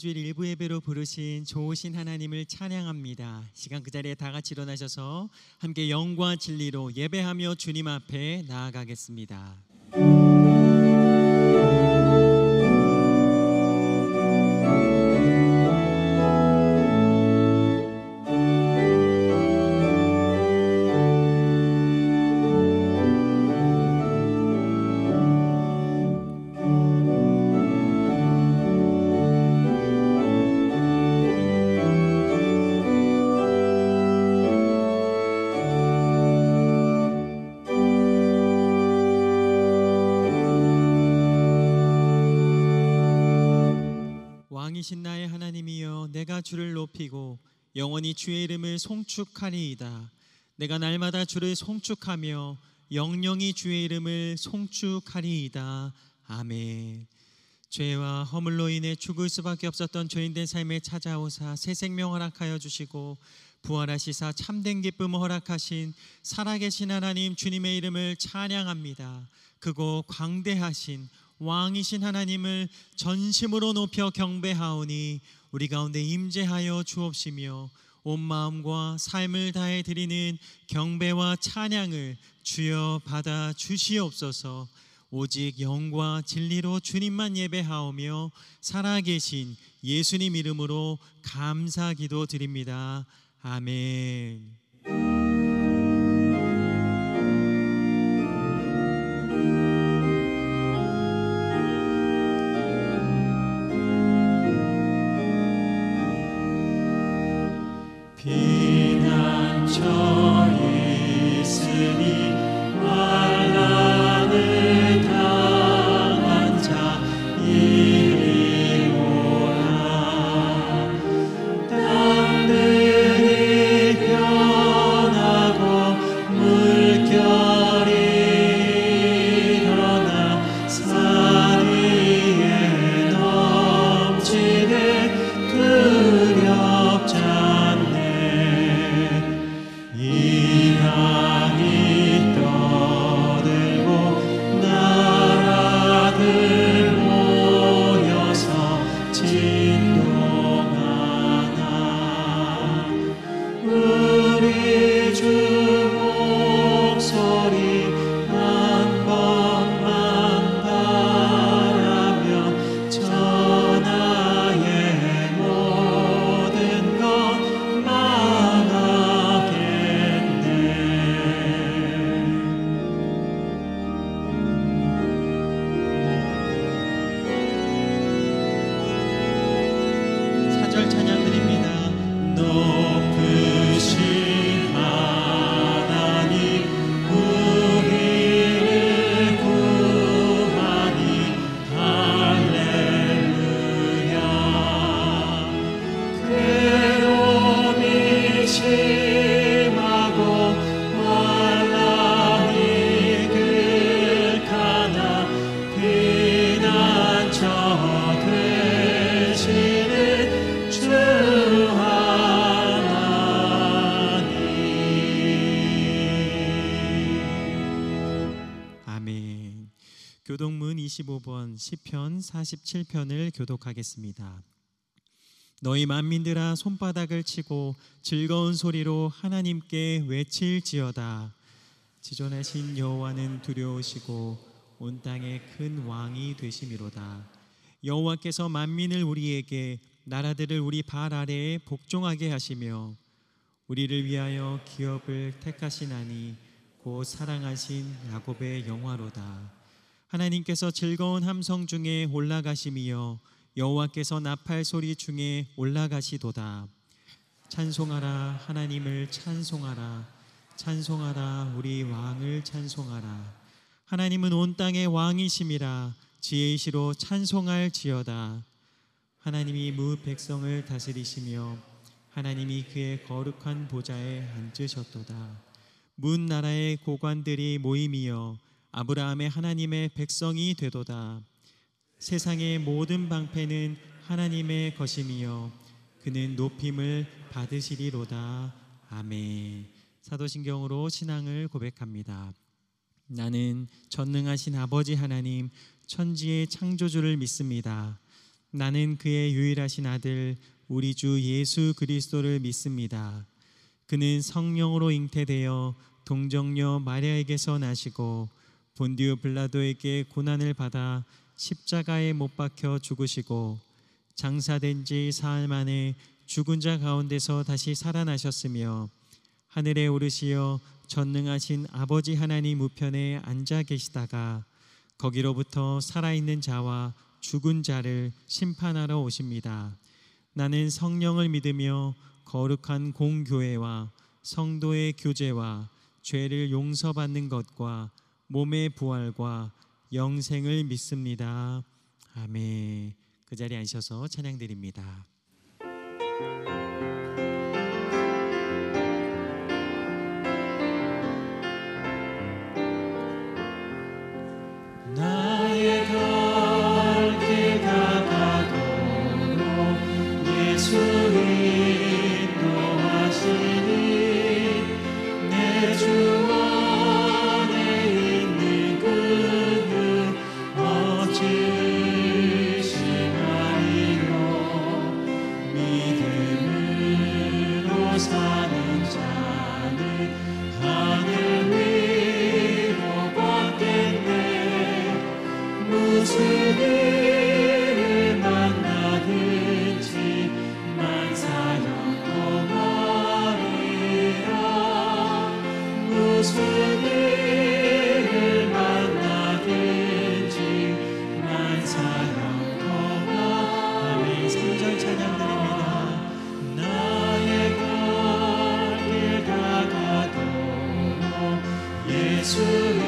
주일 일부 예배로 부르신 좋으신 하나님을 찬양합니다. 시간 그 자리에 다 같이 일어나셔서 함께 영과 진리로 예배하며 주님 앞에 나아가겠습니다. 주를 높이고 영원히 주의 이름을 송축하리이다. 내가 날마다 주를 송축하며 영영이 주의 이름을 송축하리이다. 아멘. 죄와 허물로 인해 죽을 수밖에 없었던 죄인된 삶에 찾아오사 새 생명 허락하여 주시고 부활하시사 참된 기쁨 허락하신 살아계신 하나님 주님의 이름을 찬양합니다. 그고 광대하신 왕이신 하나님을 전심으로 높여 경배하오니 우리 가운데 임재하여 주옵시며 온 마음과 삶을 다해 드리는 경배와 찬양을 주여 받아 주시옵소서. 오직 영과 진리로 주님만 예배하오며 살아계신 예수님 이름으로 감사 기도 드립니다. 아멘. 피난처에 있으니 15번 시편 47편을 교독하겠습니다. 너희 만민들아 손바닥을 치고 즐거운 소리로 하나님께 외칠지어다. 지존하신 여호와는 두려우시고 온 땅의 큰 왕이 되심이로다. 여호와께서 만민을 우리에게 나라들을 우리 발 아래에 복종하게 하시며 우리를 위하여 기업을 택하시나니 곧 사랑하신 야곱의 영화로다. 하나님께서 즐거운 함성 중에 올라가심이여 여호와께서 나팔 소리 중에 올라가시도다. 찬송하라 하나님을 찬송하라. 찬송하라 우리 왕을 찬송하라. 하나님은 온 땅의 왕이심이라 지혜이시로 찬송할지어다. 하나님이 무 백성을 다스리시며 하나님이 그의 거룩한 보좌에 앉으셨도다. 문 나라의 고관들이 모임이여 아브라함의 하나님의 백성이 되도다. 세상의 모든 방패는 하나님의 것임이요 그는 높임을 받으시리로다. 아멘. 사도신경으로 신앙을 고백합니다. 나는 전능하신 아버지 하나님 천지의 창조주를 믿습니다. 나는 그의 유일하신 아들 우리 주 예수 그리스도를 믿습니다. 그는 성령으로 잉태되어 동정녀 마리아에게서 나시고 본디오 빌라도에게 고난을 받아 십자가에 못 박혀 죽으시고 장사된 지 사흘 만에 죽은 자 가운데서 다시 살아나셨으며 하늘에 오르시어 전능하신 아버지 하나님 우편에 앉아 계시다가 거기로부터 살아있는 자와 죽은 자를 심판하러 오십니다. 나는 성령을 믿으며 거룩한 공교회와 성도의 교제와 죄를 용서받는 것과 몸의 부활과 영생을 믿습니다. 아멘. 그 자리에 앉으셔서 찬양 드립니다. to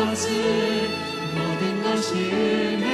아버지 모든 것이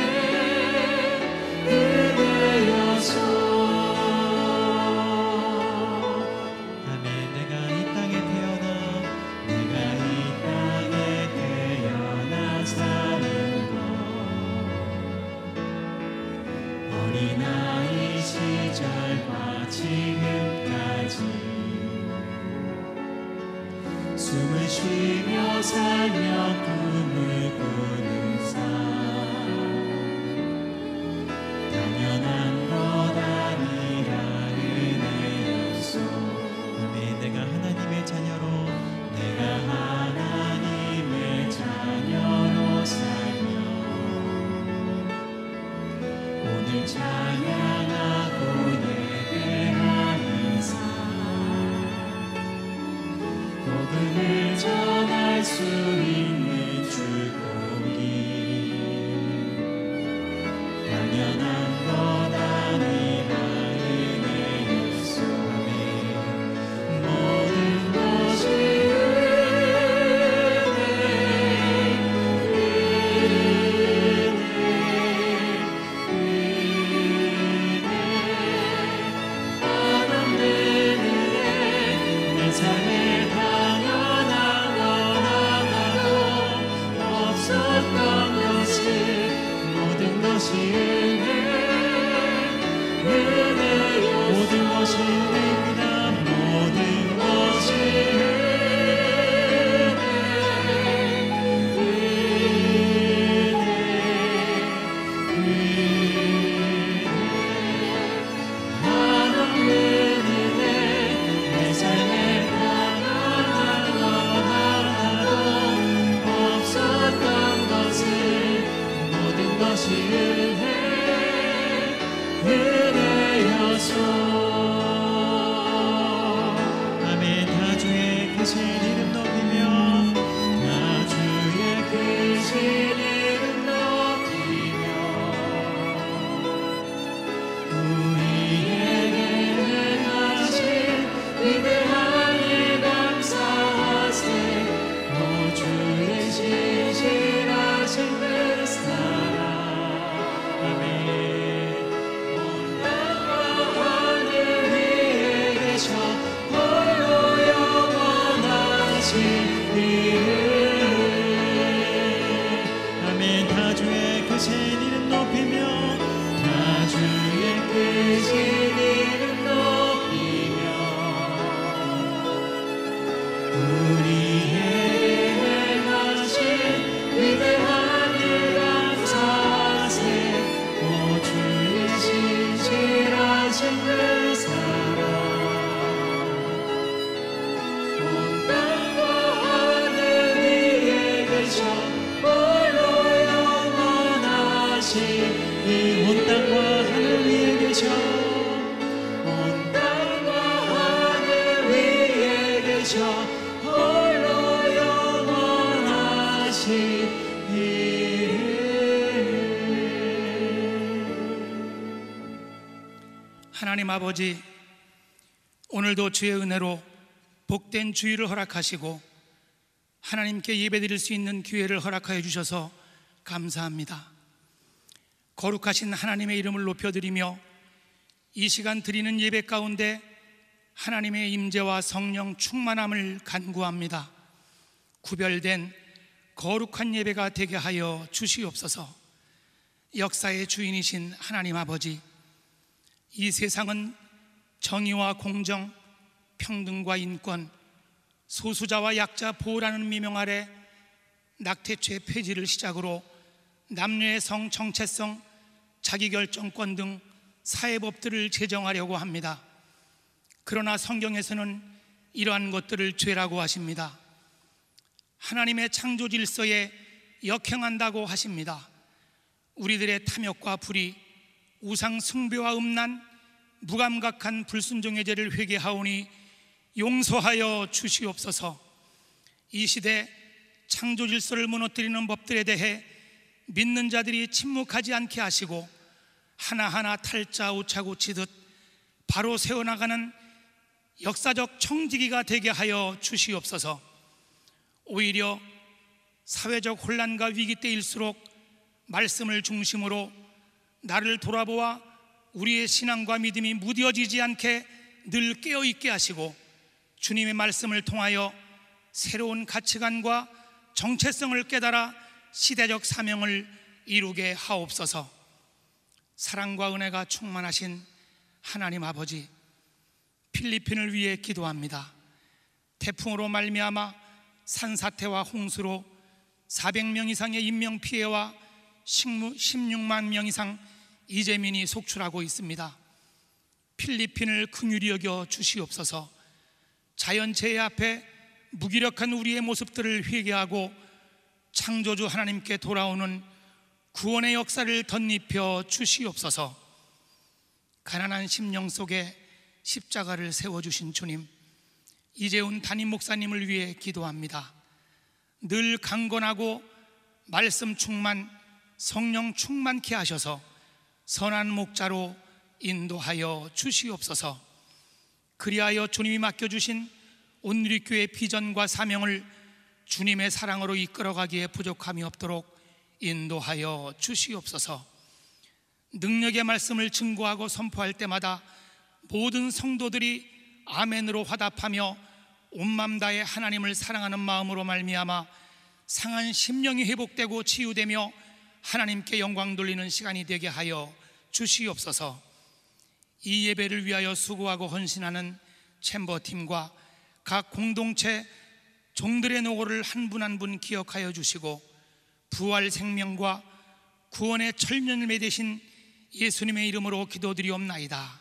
하나님 아버지, 오늘도 주의 은혜로 복된 주의를 허락하시고 하나님께 예배드릴 수 있는 기회를 허락하여 주셔서 감사합니다. 거룩하신 하나님의 이름을 높여드리며 이 시간 드리는 예배 가운데 하나님의 임재와 성령 충만함을 간구합니다. 구별된 거룩한 예배가 되게 하여 주시옵소서. 역사의 주인이신 하나님 아버지, 이 세상은 정의와 공정, 평등과 인권, 소수자와 약자 보호라는 미명 아래 낙태죄 폐지를 시작으로 남녀의 성 정체성, 자기결정권 등 사회법들을 제정하려고 합니다. 그러나 성경에서는 이러한 것들을 죄라고 하십니다. 하나님의 창조 질서에 역행한다고 하십니다. 우리들의 탐욕과 불의, 우상 숭배와 음란, 무감각한 불순종의 죄를 회개하오니 용서하여 주시옵소서. 이 시대 창조 질서를 무너뜨리는 법들에 대해 믿는 자들이 침묵하지 않게 하시고 하나하나 탈자 오차고치듯 바로 세워나가는 역사적 청지기가 되게 하여 주시옵소서. 오히려 사회적 혼란과 위기 때일수록 말씀을 중심으로 나를 돌아보아 우리의 신앙과 믿음이 무뎌지지 않게 늘 깨어 있게 하시고 주님의 말씀을 통하여 새로운 가치관과 정체성을 깨달아 시대적 사명을 이루게 하옵소서. 사랑과 은혜가 충만하신 하나님 아버지 필리핀을 위해 기도합니다. 태풍으로 말미암아 산사태와 홍수로 400명 이상의 인명 피해와 16만 명 이상 이재민이 속출하고 있습니다. 필리핀을 긍휼히 여겨 주시옵소서. 자연재해 앞에 무기력한 우리의 모습들을 회개하고 창조주 하나님께 돌아오는 구원의 역사를 덧입혀 주시옵소서. 가난한 심령 속에 십자가를 세워 주신 주님, 이재훈 담임 목사님을 위해 기도합니다. 늘 강건하고 말씀 충만, 성령 충만케 하셔서 선한 목자로 인도하여 주시옵소서. 그리하여 주님이 맡겨주신 온누리교회 비전과 사명을 주님의 사랑으로 이끌어가기에 부족함이 없도록 인도하여 주시옵소서. 능력의 말씀을 증거하고 선포할 때마다 모든 성도들이 아멘으로 화답하며 온맘 다해 하나님을 사랑하는 마음으로 말미암아 상한 심령이 회복되고 치유되며 하나님께 영광 돌리는 시간이 되게 하여 주시옵소서. 이 예배를 위하여 수고하고 헌신하는 챔버 팀과 각 공동체 종들의 노고를 한 분 한 분 기억하여 주시고 부활 생명과 구원의 철면을 맺으신 예수님의 이름으로 기도드리옵나이다.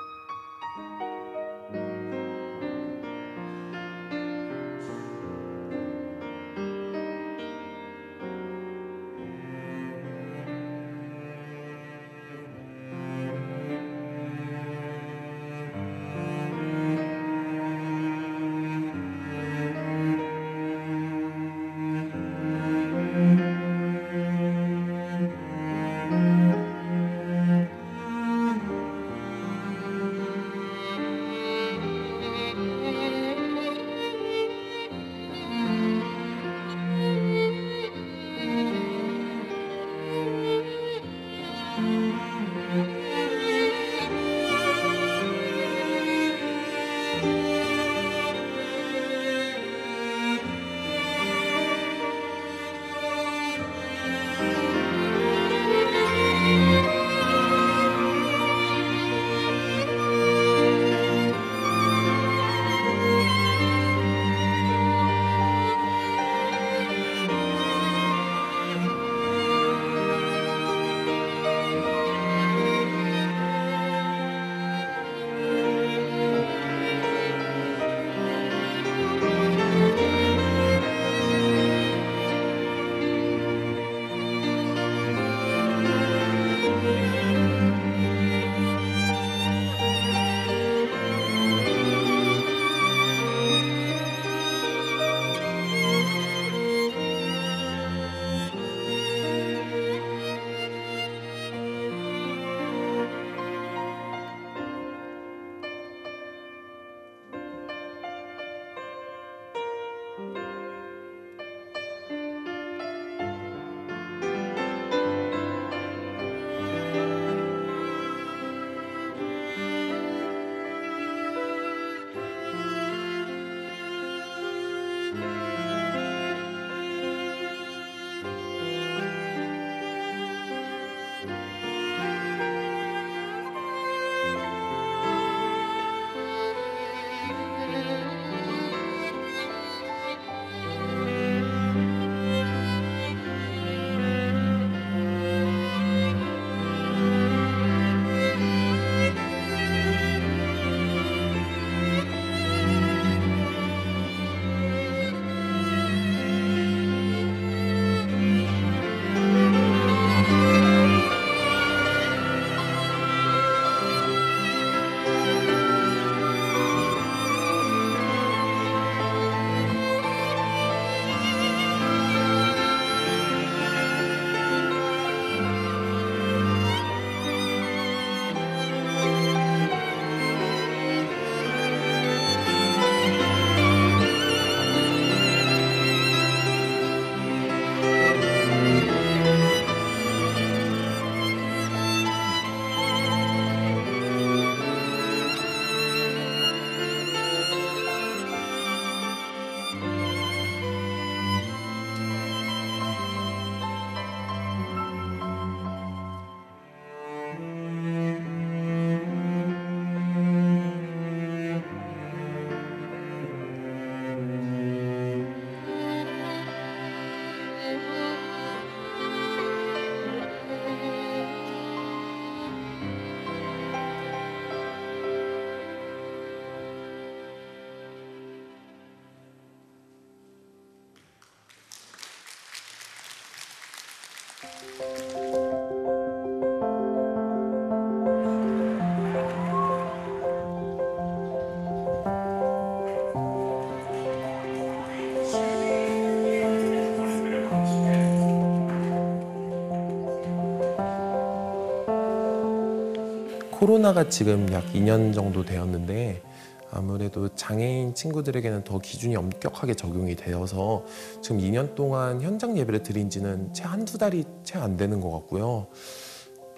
코로나가 지금 약 2년 정도 되었는데 아무래도 장애인 친구들에게는 더 기준이 엄격하게 적용이 되어서 지금 2년 동안 현장 예배를 드린 지는 채 한두 달이 채 안 되는 것 같고요.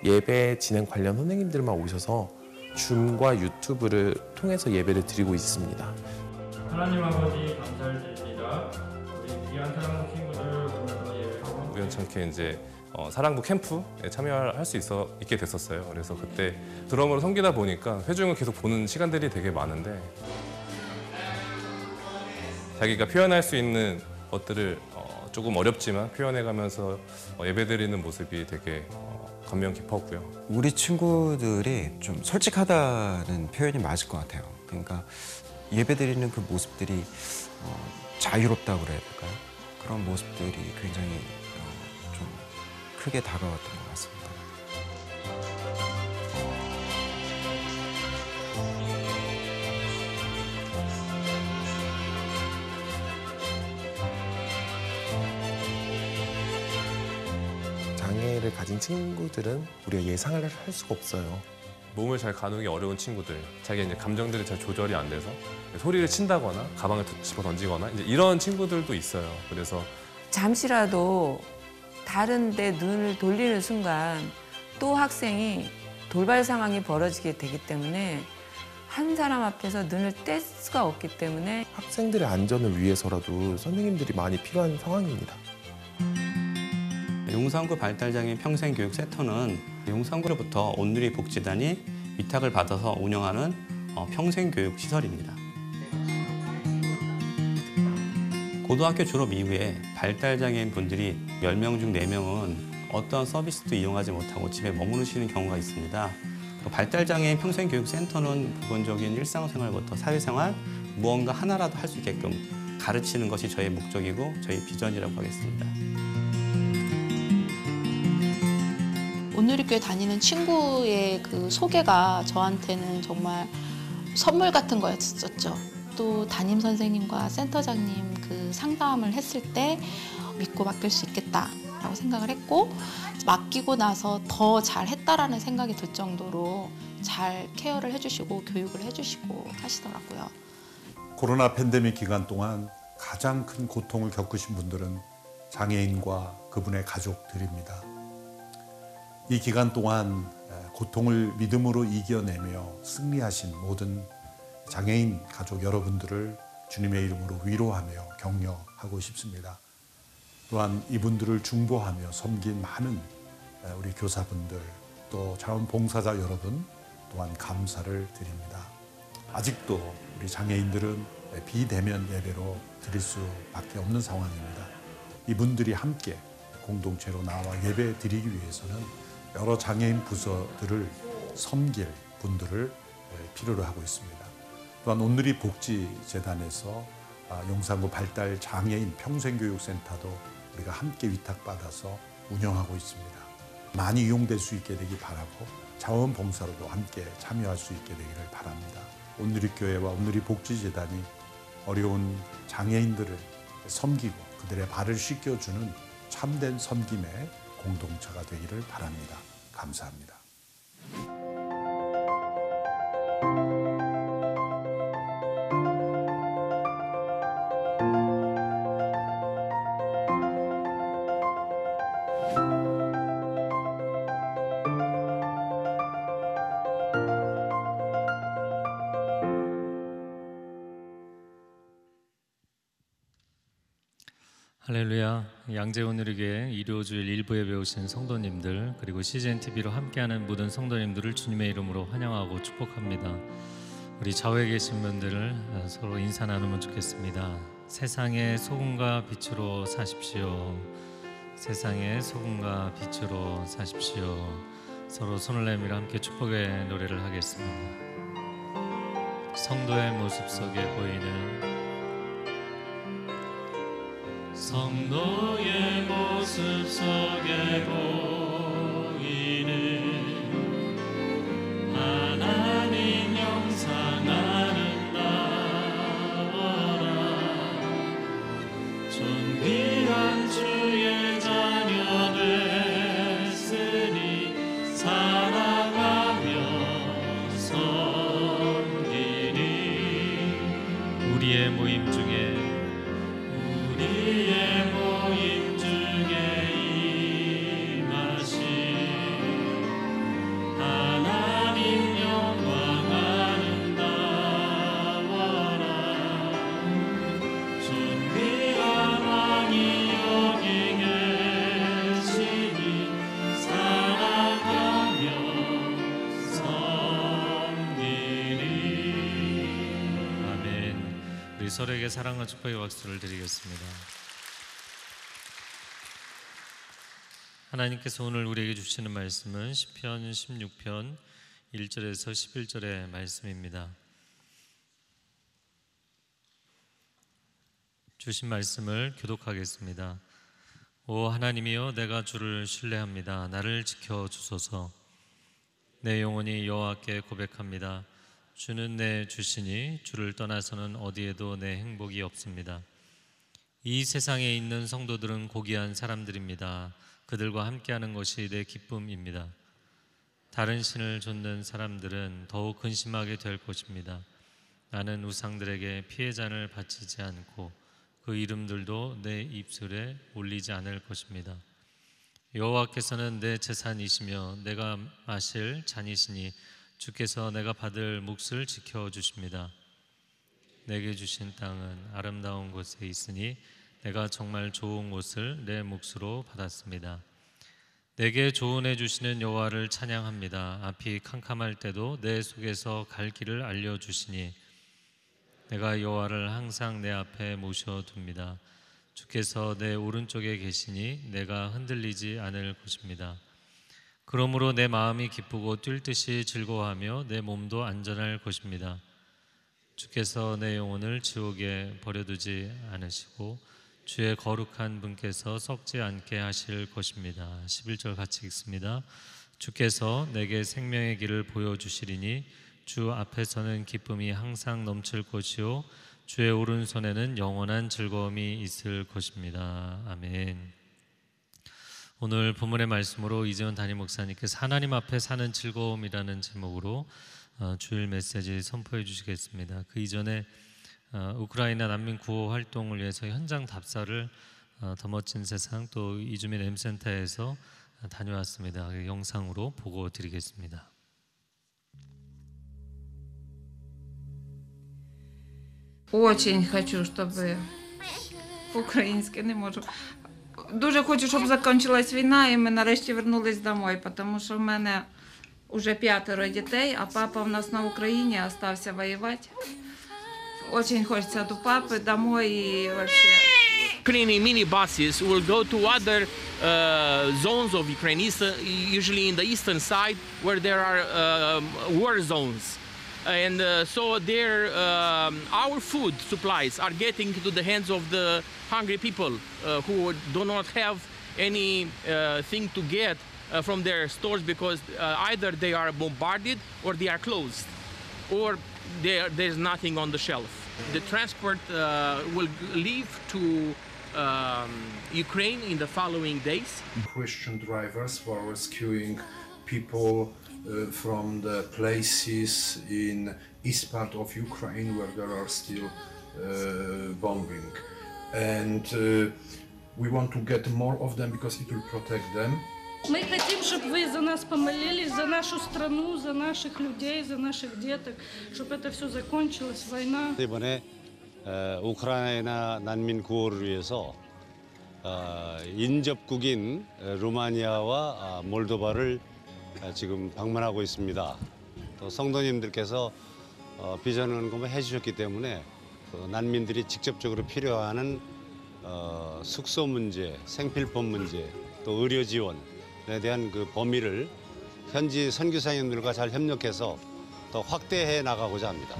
예배 진행 관련 선생님들만 오셔서 줌과 유튜브를 통해서 예배를 드리고 있습니다. 하나님 아버지 감사드립니다. 우리 귀한 사랑 친구들 오늘도 예배하고 우연찮게 이제 어, 사랑부 캠프에 참여할 수 있어 있게 됐었어요. 그래서 그때 드럼으로 섬기다 보니까 회중을 계속 보는 시간들이 되게 많은데 자기가 표현할 수 있는 것들을 어, 조금 어렵지만 표현해가면서 어, 예배드리는 모습이 되게 어, 감명 깊었고요. 우리 친구들이 좀 솔직하다는 표현이 맞을 것 같아요. 그러니까 예배드리는 그 모습들이 어, 자유롭다고 그래야 될까요? 그런 모습들이 굉장히 크게 다가왔던 것 같습니다. 장애를 가진 친구들은 우리가 예상을 할 수가 없어요. 몸을 잘 가누기 어려운 친구들, 자기 이제 감정들이 잘 조절이 안 돼서 소리를 친다거나 가방을 집어 던지거나 이제 이런 친구들도 있어요. 그래서 잠시라도 다른 데 눈을 돌리는 순간 또 학생이 돌발 상황이 벌어지게 되기 때문에 한 사람 앞에서 눈을 뗄 수가 없기 때문에 학생들의 안전을 위해서라도 선생님들이 많이 필요한 상황입니다. 용산구 발달장애인 평생교육센터는 용산구로부터 온누리 복지단이 위탁을 받아서 운영하는 어, 평생교육 시설입니다. 고등학교 졸업 이후에 발달장애인 분들이 10명 중 4명은 어떠한 서비스도 이용하지 못하고 집에 머무르시는 경우가 있습니다. 그 발달장애인 평생교육센터는 기본적인 일상생활부터 사회생활, 무언가 하나라도 할 수 있게끔 가르치는 것이 저의 목적이고 저희 비전이라고 하겠습니다. 온누리교회 다니는 친구의 그 소개가 저한테는 정말 선물 같은 거였었죠. 또 담임 선생님과 센터장님 그 상담을 했을 때 믿고 맡길 수 있겠다라고 생각을 했고 맡기고 나서 더 잘했다라는 생각이 들 정도로 잘 케어를 해주시고 교육을 해주시고 하시더라고요. 코로나 팬데믹 기간 동안 가장 큰 고통을 겪으신 분들은 장애인과 그분의 가족들입니다. 이 기간 동안 고통을 믿음으로 이겨내며 승리하신 모든 장애인 가족 여러분들을 주님의 이름으로 위로하며 격려하고 싶습니다. 또한 이분들을 중보하며 섬긴 많은 우리 교사분들 또 자원봉사자 여러분 또한 감사를 드립니다. 아직도 우리 장애인들은 비대면 예배로 드릴 수밖에 없는 상황입니다. 이분들이 함께 공동체로 나와 예배 드리기 위해서는 여러 장애인 부서들을 섬길 분들을 필요로 하고 있습니다. 또한 온누리 복지재단에서 아, 용산구 발달 장애인 평생교육센터도 우리가 함께 위탁받아서 운영하고 있습니다. 많이 이용될 수 있게 되기 바라고 자원봉사로도 함께 참여할 수 있게 되기를 바랍니다. 온누리교회와 온누리 복지재단이 어려운 장애인들을 섬기고 그들의 발을 씻겨주는 참된 섬김의 공동체가 되기를 바랍니다. 감사합니다. 양재원 누리교회 일요주일 일부에 배우신 성도님들 그리고 CGN TV로 함께하는 모든 성도님들을 주님의 이름으로 환영하고 축복합니다. 우리 좌우에 계신 분들을 서로 인사 나누면 좋겠습니다. 세상의 소금과 빛으로 사십시오. 세상의 소금과 빛으로 사십시오. 서로 손을 내밀어 함께 축복의 노래를 하겠습니다. 성도의 모습 속에 보이는 성도의 모습 속에 보이는 서로에게 사랑과 축복의 박수를 드리겠습니다 하나님께서 오늘 우리에게 주시는 말씀은 시편 16편 1절에서 11절의 말씀입니다. 주신 말씀을 교독하겠습니다. 오 하나님이여 내가 주를 신뢰합니다. 나를 지켜 주소서. 내 영혼이 여호와께 고백합니다. 주는 내 주시니 주를 떠나서는 어디에도 내 행복이 없습니다. 이 세상에 있는 성도들은 고귀한 사람들입니다. 그들과 함께하는 것이 내 기쁨입니다. 다른 신을 좇는 사람들은 더욱 근심하게 될 것입니다. 나는 우상들에게 피해잔을 바치지 않고 그 이름들도 내 입술에 올리지 않을 것입니다. 여호와께서는 내 재산이시며 내가 마실 잔이시니 주께서 내가 받을 몫을 지켜 주십니다. 내게 주신 땅은 아름다운 곳에 있으니 내가 정말 좋은 곳을 내 몫으로 받았습니다. 내게 조언해 주시는 여호와를 찬양합니다. 앞이 캄캄할 때도 내 속에서 갈 길을 알려 주시니 내가 여호와를 항상 내 앞에 모셔 둡니다. 주께서 내 오른쪽에 계시니 내가 흔들리지 않을 것입니다. 그러므로 내 마음이 기쁘고 뛸 듯이 즐거워하며 내 몸도 안전할 것입니다. 주께서 내 영혼을 지옥에 버려두지 않으시고 주의 거룩한 분께서 썩지 않게 하실 것입니다. 11절 같이 읽습니다. 주께서 내게 생명의 길을 보여주시리니 주 앞에서는 기쁨이 항상 넘칠 것이요 주의 오른손에는 영원한 즐거움이 있을 것입니다. 아멘. 오늘 본문의 말씀으로 이재원 담임 목사님께서 하나님 앞에 사는 즐거움이라는 제목으로 어, 주일 메시지 선포해 주시겠습니다. 그 이전에 어, 우크라이나 난민 구호 활동을 위해서 현장 답사를 어, 더 멋진 세상 또 이주민 M센터에서 다녀왔습니다. 그 영상으로 보고 드리겠습니다. Очень хочу, чтобы українське не можу. Дуже хочу, щоб закінчилась війна і ми нарешті вернулись домой, тому що в мене вже п'ятеро дітей, а папа в нас на Україні остався воювати. Очень хочеться до папи домой і вообще. Ukrainian minibuses will go to other uh, zones of Ukraine, usually in the eastern side, where there are um, war zones. And uh, so there, um, our food supplies are getting to the hands of the hungry people uh, who do not have any uh, thing to get uh, from their stores because uh, either they are bombarded or they are closed, or there, there's nothing on the shelf. The transport uh, will leave to um, Ukraine in the following days. Christian drivers were rescuing people uh, from the places in east part of Ukraine where there are still uh, bombing, and uh, we want to get more of them because it will protect them. Мы хотим, чтобы вы за нас помолились, за нашу страну, за наших людей, за наших деток, чтобы это все закончилось, война. 이번에 어, 우크라이나 난민 구호를 위해서 어, 인접국인 어, 루마니아와 아, 몰도바를 어, 지금 방문하고 있습니다. 또 성도님들께서 어, 비전 헌금을 해주셨기 때문에 그 난민들이 직접적으로 필요하는 어, 숙소 문제, 생필품 문제, 또 의료 지원에 대한 그 범위를 현지 선교사님들과 잘 협력해서 더 확대해 나가고자 합니다.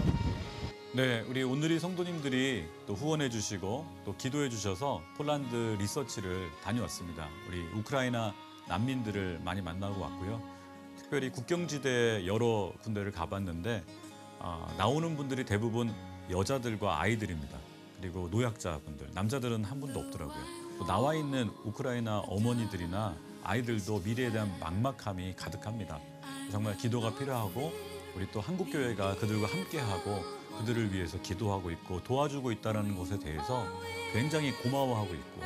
네, 우리 오늘이 성도님들이 또 후원해 주시고 또 기도해 주셔서 폴란드 리서치를 다녀왔습니다. 우리 우크라이나 난민들을 많이 만나고 왔고요. 특별히 국경지대 여러 군데를 가봤는데 아, 나오는 분들이 대부분 여자들과 아이들입니다. 그리고 노약자분들, 남자들은 한 분도 없더라고요. 또 나와 있는 우크라이나 어머니들이나 아이들도 미래에 대한 막막함이 가득합니다. 정말 기도가 필요하고 우리 또 한국 교회가 그들과 함께하고 그들을 위해서 기도하고 있고 도와주고 있다는 것에 대해서 굉장히 고마워하고 있고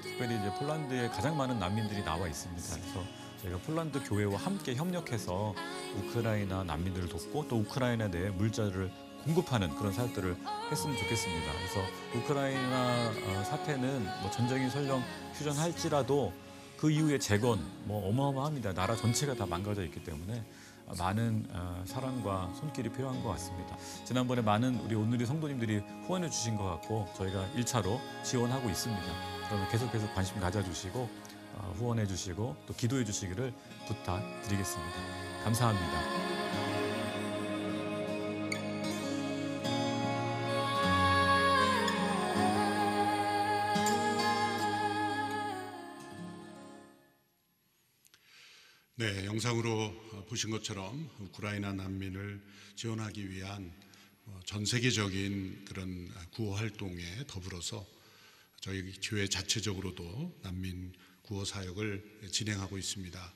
특별히 이제 폴란드에 가장 많은 난민들이 나와 있습니다. 그래서 저희가 폴란드 교회와 함께 협력해서 우크라이나 난민들을 돕고 또 우크라이나 내에 물자를 공급하는 그런 사역들을 했으면 좋겠습니다. 그래서 우크라이나 어, 사태는 뭐 전쟁이 설령 휴전할지라도 그 이후에 재건 뭐 어마어마합니다. 나라 전체가 다 망가져 있기 때문에 많은 어, 사랑과 손길이 필요한 것 같습니다. 지난번에 많은 우리 오늘의 성도님들이 후원해 주신 것 같고 저희가 1차로 지원하고 있습니다. 그러면 계속해서 관심 가져주시고 어, 후원해 주시고 또 기도해 주시기를 부탁드리겠습니다. 감사합니다. 네, 영상으로 보신 것처럼 우크라이나 난민을 지원하기 위한 어, 전 세계적인 그런 구호 활동에 더불어서 저희 교회 자체적으로도 난민 구호 사역을 진행하고 있습니다.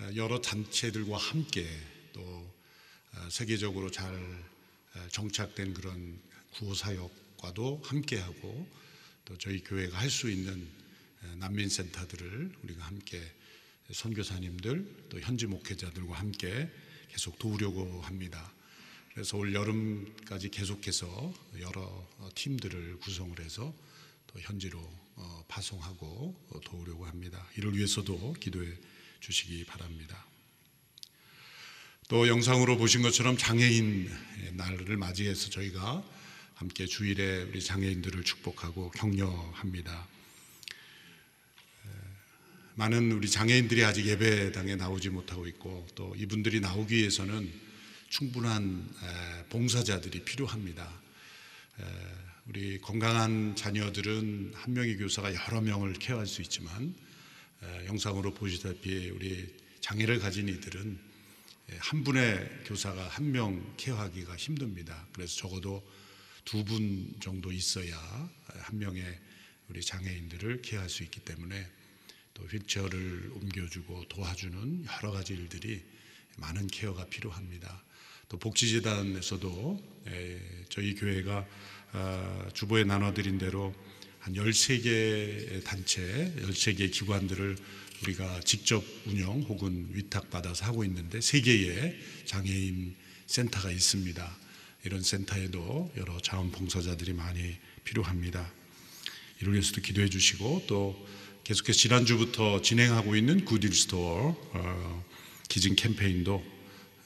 어, 여러 단체들과 함께 또 어, 세계적으로 잘 정착된 그런 구호 사역과도 함께하고 또 저희 교회가 할 수 있는 난민 센터들을 우리가 함께 선교사님들 또 현지 목회자들과 함께 계속 도우려고 합니다. 그래서 올 여름까지 계속해서 여러 팀들을 구성을 해서 또 현지로 어, 파송하고 도우려고 합니다. 이를 위해서도 기도해 주시기 바랍니다. 또 영상으로 보신 것처럼 장애인 날을 맞이해서 저희가 함께 주일에 우리 장애인들을 축복하고 격려합니다. 많은 우리 장애인들이 아직 예배당에 나오지 못하고 있고 또 이분들이 나오기 위해서는 충분한 봉사자들이 필요합니다. 우리 건강한 자녀들은 한 명의 교사가 여러 명을 케어할 수 있지만 영상으로 보시다시피 우리 장애를 가진 이들은 한 분의 교사가 한 명 케어하기가 힘듭니다. 그래서 적어도 두 분 정도 있어야 한 명의 우리 장애인들을 케어할 수 있기 때문에 또 휠체어를 옮겨주고 도와주는 여러 가지 일들이 많은 케어가 필요합니다. 또 복지재단에서도 저희 교회가 아, 주보에 나눠드린 대로 한 13개 단체, 13개 기관들을 우리가 직접 운영 혹은 위탁받아서 하고 있는데 3개의 장애인 센터가 있습니다. 이런 센터에도 여러 자원봉사자들이 많이 필요합니다. 이를 위해서도 기도해 주시고 또 계속해서 지난주부터 진행하고 있는 굿윌 스토어 어, 기증 캠페인도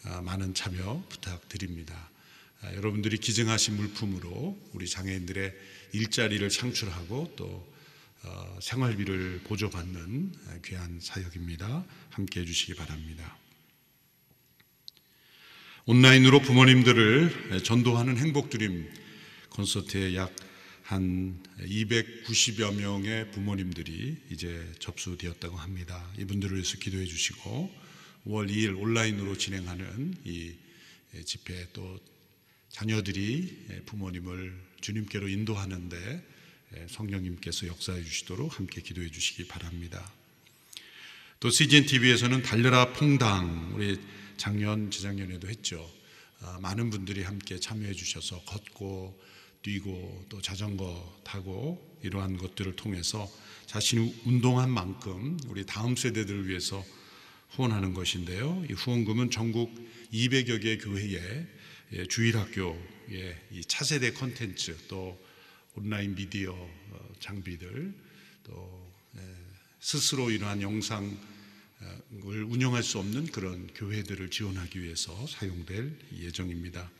어, 많은 참여 부탁드립니다. 아, 여러분들이 기증하신 물품으로 우리 장애인들의 일자리를 창출하고 또 어, 생활비를 보조받는 귀한 사역입니다. 함께 해주시기 바랍니다. 온라인으로 부모님들을 전도하는 행복드림 콘서트에 약 한 290여 명의 부모님들이 이제 접수되었다고 합니다. 이분들을 위해서 기도해 주시고 5월 2일 온라인으로 진행하는 이 집회 또 자녀들이 부모님을 주님께로 인도하는데 성령님께서 역사해 주시도록 함께 기도해 주시기 바랍니다. 또 CGN TV에서는 달려라 퐁당 우리 작년 재작년에도 했죠. 아, 많은 분들이 함께 참여해 주셔서 걷고 뛰고 또 자전거 타고 이러한 것들을 통해서 자신이 운동한 만큼 우리 다음 세대들을 위해서 후원하는 것인데요. 이 후원금은 전국 200여 개 교회에 예, 주일학교의 이 차세대 콘텐츠 또 온라인 미디어 어, 장비들 또 예, 스스로 이러한 영상을 운영할 수 없는 그런 교회들을 지원하기 위해서 사용될 예정입니다.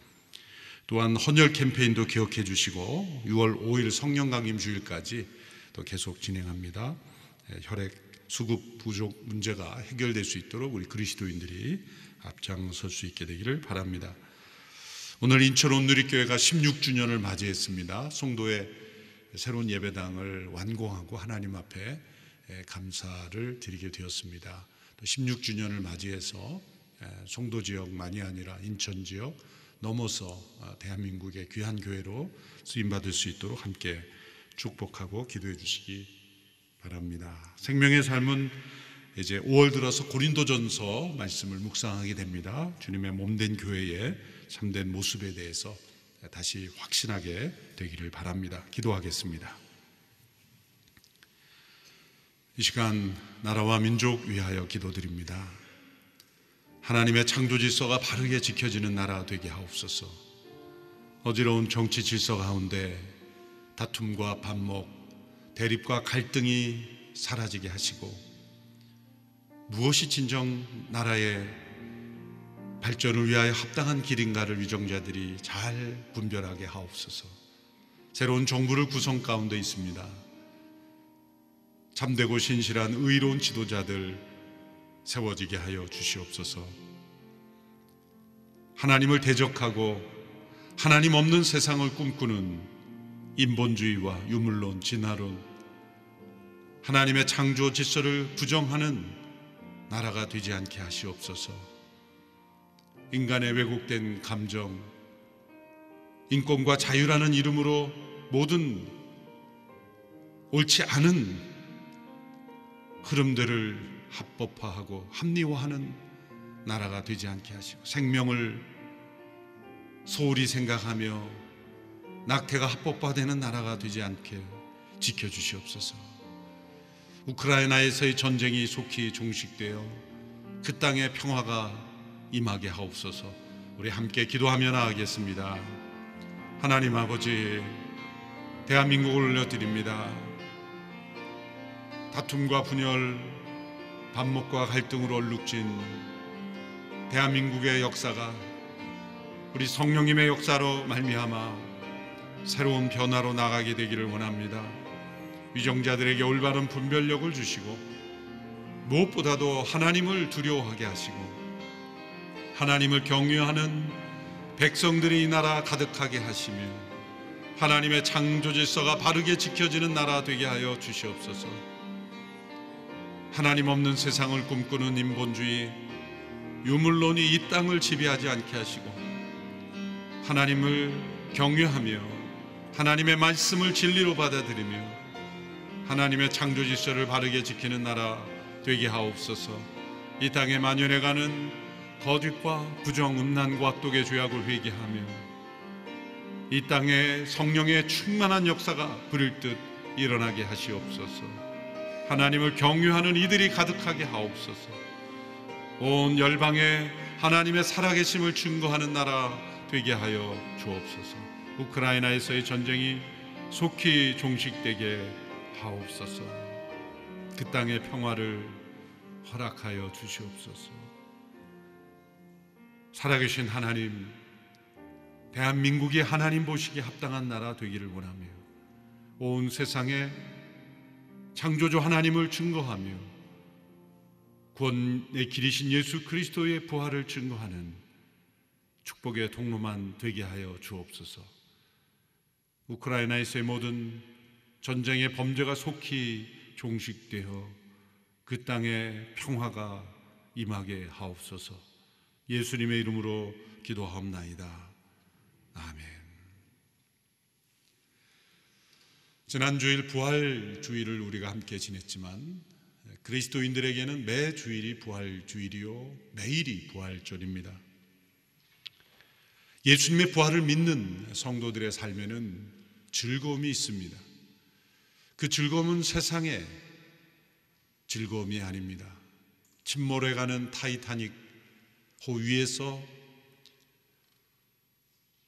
또한 헌혈 캠페인도 기억해 주시고 6월 5일 성령 강림 주일까지 또 계속 진행합니다. 예, 혈액 수급 부족 문제가 해결될 수 있도록 우리 그리스도인들이 앞장설 수 있게 되기를 바랍니다. 오늘 인천 온 누리교회가 16주년을 맞이했습니다. 송도의 새로운 예배당을 완공하고 하나님 앞에 예, 감사를 드리게 되었습니다. 16주년을 맞이해서 예, 송도 지역만이 아니라 인천 지역 넘어서 어, 대한민국의 귀한 교회로 쓰임 받을 수 있도록 함께 축복하고 기도해 주시기 바랍니다. 생명의 삶은 이제 5월 들어서 고린도전서 말씀을 묵상하게 됩니다. 주님의 몸된 교회의 참된 모습에 대해서 다시 확신하게 되기를 바랍니다. 기도하겠습니다. 이 시간 나라와 민족 위하여 기도드립니다. 하나님의 창조 질서가 바르게 지켜지는 나라 되게 하옵소서. 어지러운 정치 질서 가운데 다툼과 반목, 대립과 갈등이 사라지게 하시고 무엇이 진정 나라의 발전을 위하여 합당한 길인가를 위정자들이 잘 분별하게 하옵소서. 새로운 정부를 구성 가운데 있습니다. 참되고 신실한 의로운 지도자들 세워지게 하여 주시옵소서. 하나님을 대적하고 하나님 없는 세상을 꿈꾸는 인본주의와 유물론, 진화론, 하나님의 창조 질서를 부정하는 나라가 되지 않게 하시옵소서. 인간의 왜곡된 감정, 인권과 자유라는 이름으로 모든 옳지 않은 흐름들을 합법화하고 합리화하는 나라가 되지 않게 하시고 생명을 소홀히 생각하며 낙태가 합법화되는 나라가 되지 않게 지켜주시옵소서. 우크라이나에서의 전쟁이 속히 종식되어 그 땅의 평화가 임하게 하옵소서. 우리 함께 기도하며 나아가겠습니다. 하나님 아버지, 대한민국을 올려드립니다. 다툼과 분열, 반목과 갈등으로 얼룩진 대한민국의 역사가 우리 성령님의 역사로 말미암아 새로운 변화로 나가게 되기를 원합니다. 위정자들에게 올바른 분별력을 주시고 무엇보다도 하나님을 두려워하게 하시고 하나님을 경외하는 백성들이 이 나라 가득하게 하시며 하나님의 창조 질서가 바르게 지켜지는 나라 되게 하여 주시옵소서. 하나님 없는 세상을 꿈꾸는 인본주의 유물론이 이 땅을 지배하지 않게 하시고 하나님을 경외하며 하나님의 말씀을 진리로 받아들이며 하나님의 창조 질서를 바르게 지키는 나라 되게 하옵소서. 이 땅에 만연해가는 거짓과 부정, 음란과 악독의 죄악을 회개하며 이 땅에 성령의 충만한 역사가 부릴 듯 일어나게 하시옵소서. 하나님을 경유하는 이들이 가득하게 하옵소서. 온 열방에 하나님의 살아계심을 증거하는 나라 되게 하여 주옵소서. 우크라이나에서의 전쟁이 속히 종식되게 하옵소서. 그 땅의 평화를 허락하여 주시옵소서. 살아계신 하나님, 대한민국이 하나님 보시기에 합당한 나라 되기를 원하며 온 세상에 창조주 하나님을 증거하며 구원의 길이신 예수 그리스도의 부활을 증거하는 축복의 통로만 되게 하여 주옵소서. 우크라이나에서의 모든 전쟁의 범죄가 속히 종식되어 그 땅에 평화가 임하게 하옵소서. 예수님의 이름으로 기도하옵나이다. 아멘. 지난 주일 부활 주일을 우리가 함께 지냈지만 그리스도인들에게는 매 주일이 부활 주일이요 매일이 부활절입니다. 예수님의 부활을 믿는 성도들의 삶에는 즐거움이 있습니다. 그 즐거움은 세상의 즐거움이 아닙니다. 침몰해 가는 타이타닉 호 위에서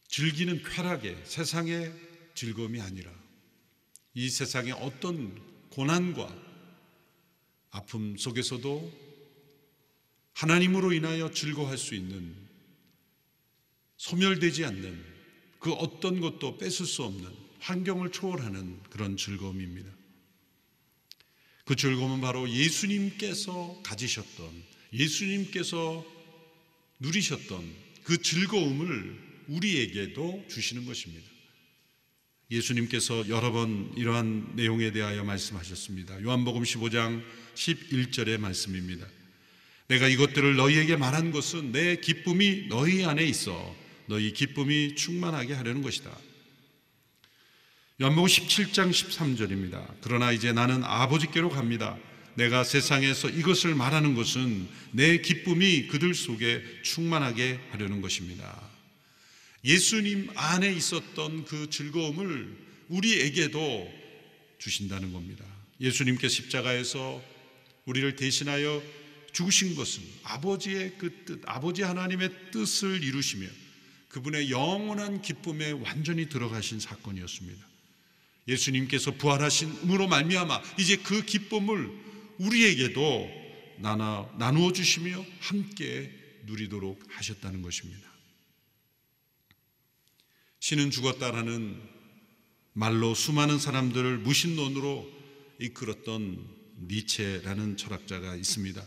즐기는 쾌락의 세상의 즐거움이 아니라 이 세상의 어떤 고난과 아픔 속에서도 하나님으로 인하여 즐거워할 수 있는 소멸되지 않는 그 어떤 것도 뺏을 수 없는 환경을 초월하는 그런 즐거움입니다. 그 즐거움은 바로 예수님께서 가지셨던 예수님께서 누리셨던 그 즐거움을 우리에게도 주시는 것입니다. 예수님께서 여러 번 이러한 내용에 대하여 말씀하셨습니다. 요한복음 15장 11절의 말씀입니다. 내가 이것들을 너희에게 말한 것은 내 기쁨이 너희 안에 있어 너희 기쁨이 충만하게 하려는 것이다. 요한복음 17장 13절입니다. 그러나 이제 나는 아버지께로 갑니다. 내가 세상에서 이것을 말하는 것은 내 기쁨이 그들 속에 충만하게 하려는 것입니다. 예수님 안에 있었던 그 즐거움을 우리에게도 주신다는 겁니다. 예수님께 십자가에서 우리를 대신하여 죽으신 것은 아버지의 그 뜻, 아버지 하나님의 뜻을 이루시며 그분의 영원한 기쁨에 완전히 들어가신 사건이었습니다. 예수님께서 부활하신으로 말미암아 이제 그 기쁨을 우리에게도 나눠 나누어 주시며 함께 누리도록 하셨다는 것입니다. 신은 죽었다라는 말로 수많은 사람들을 무신론으로 이끌었던 니체라는 철학자가 있습니다.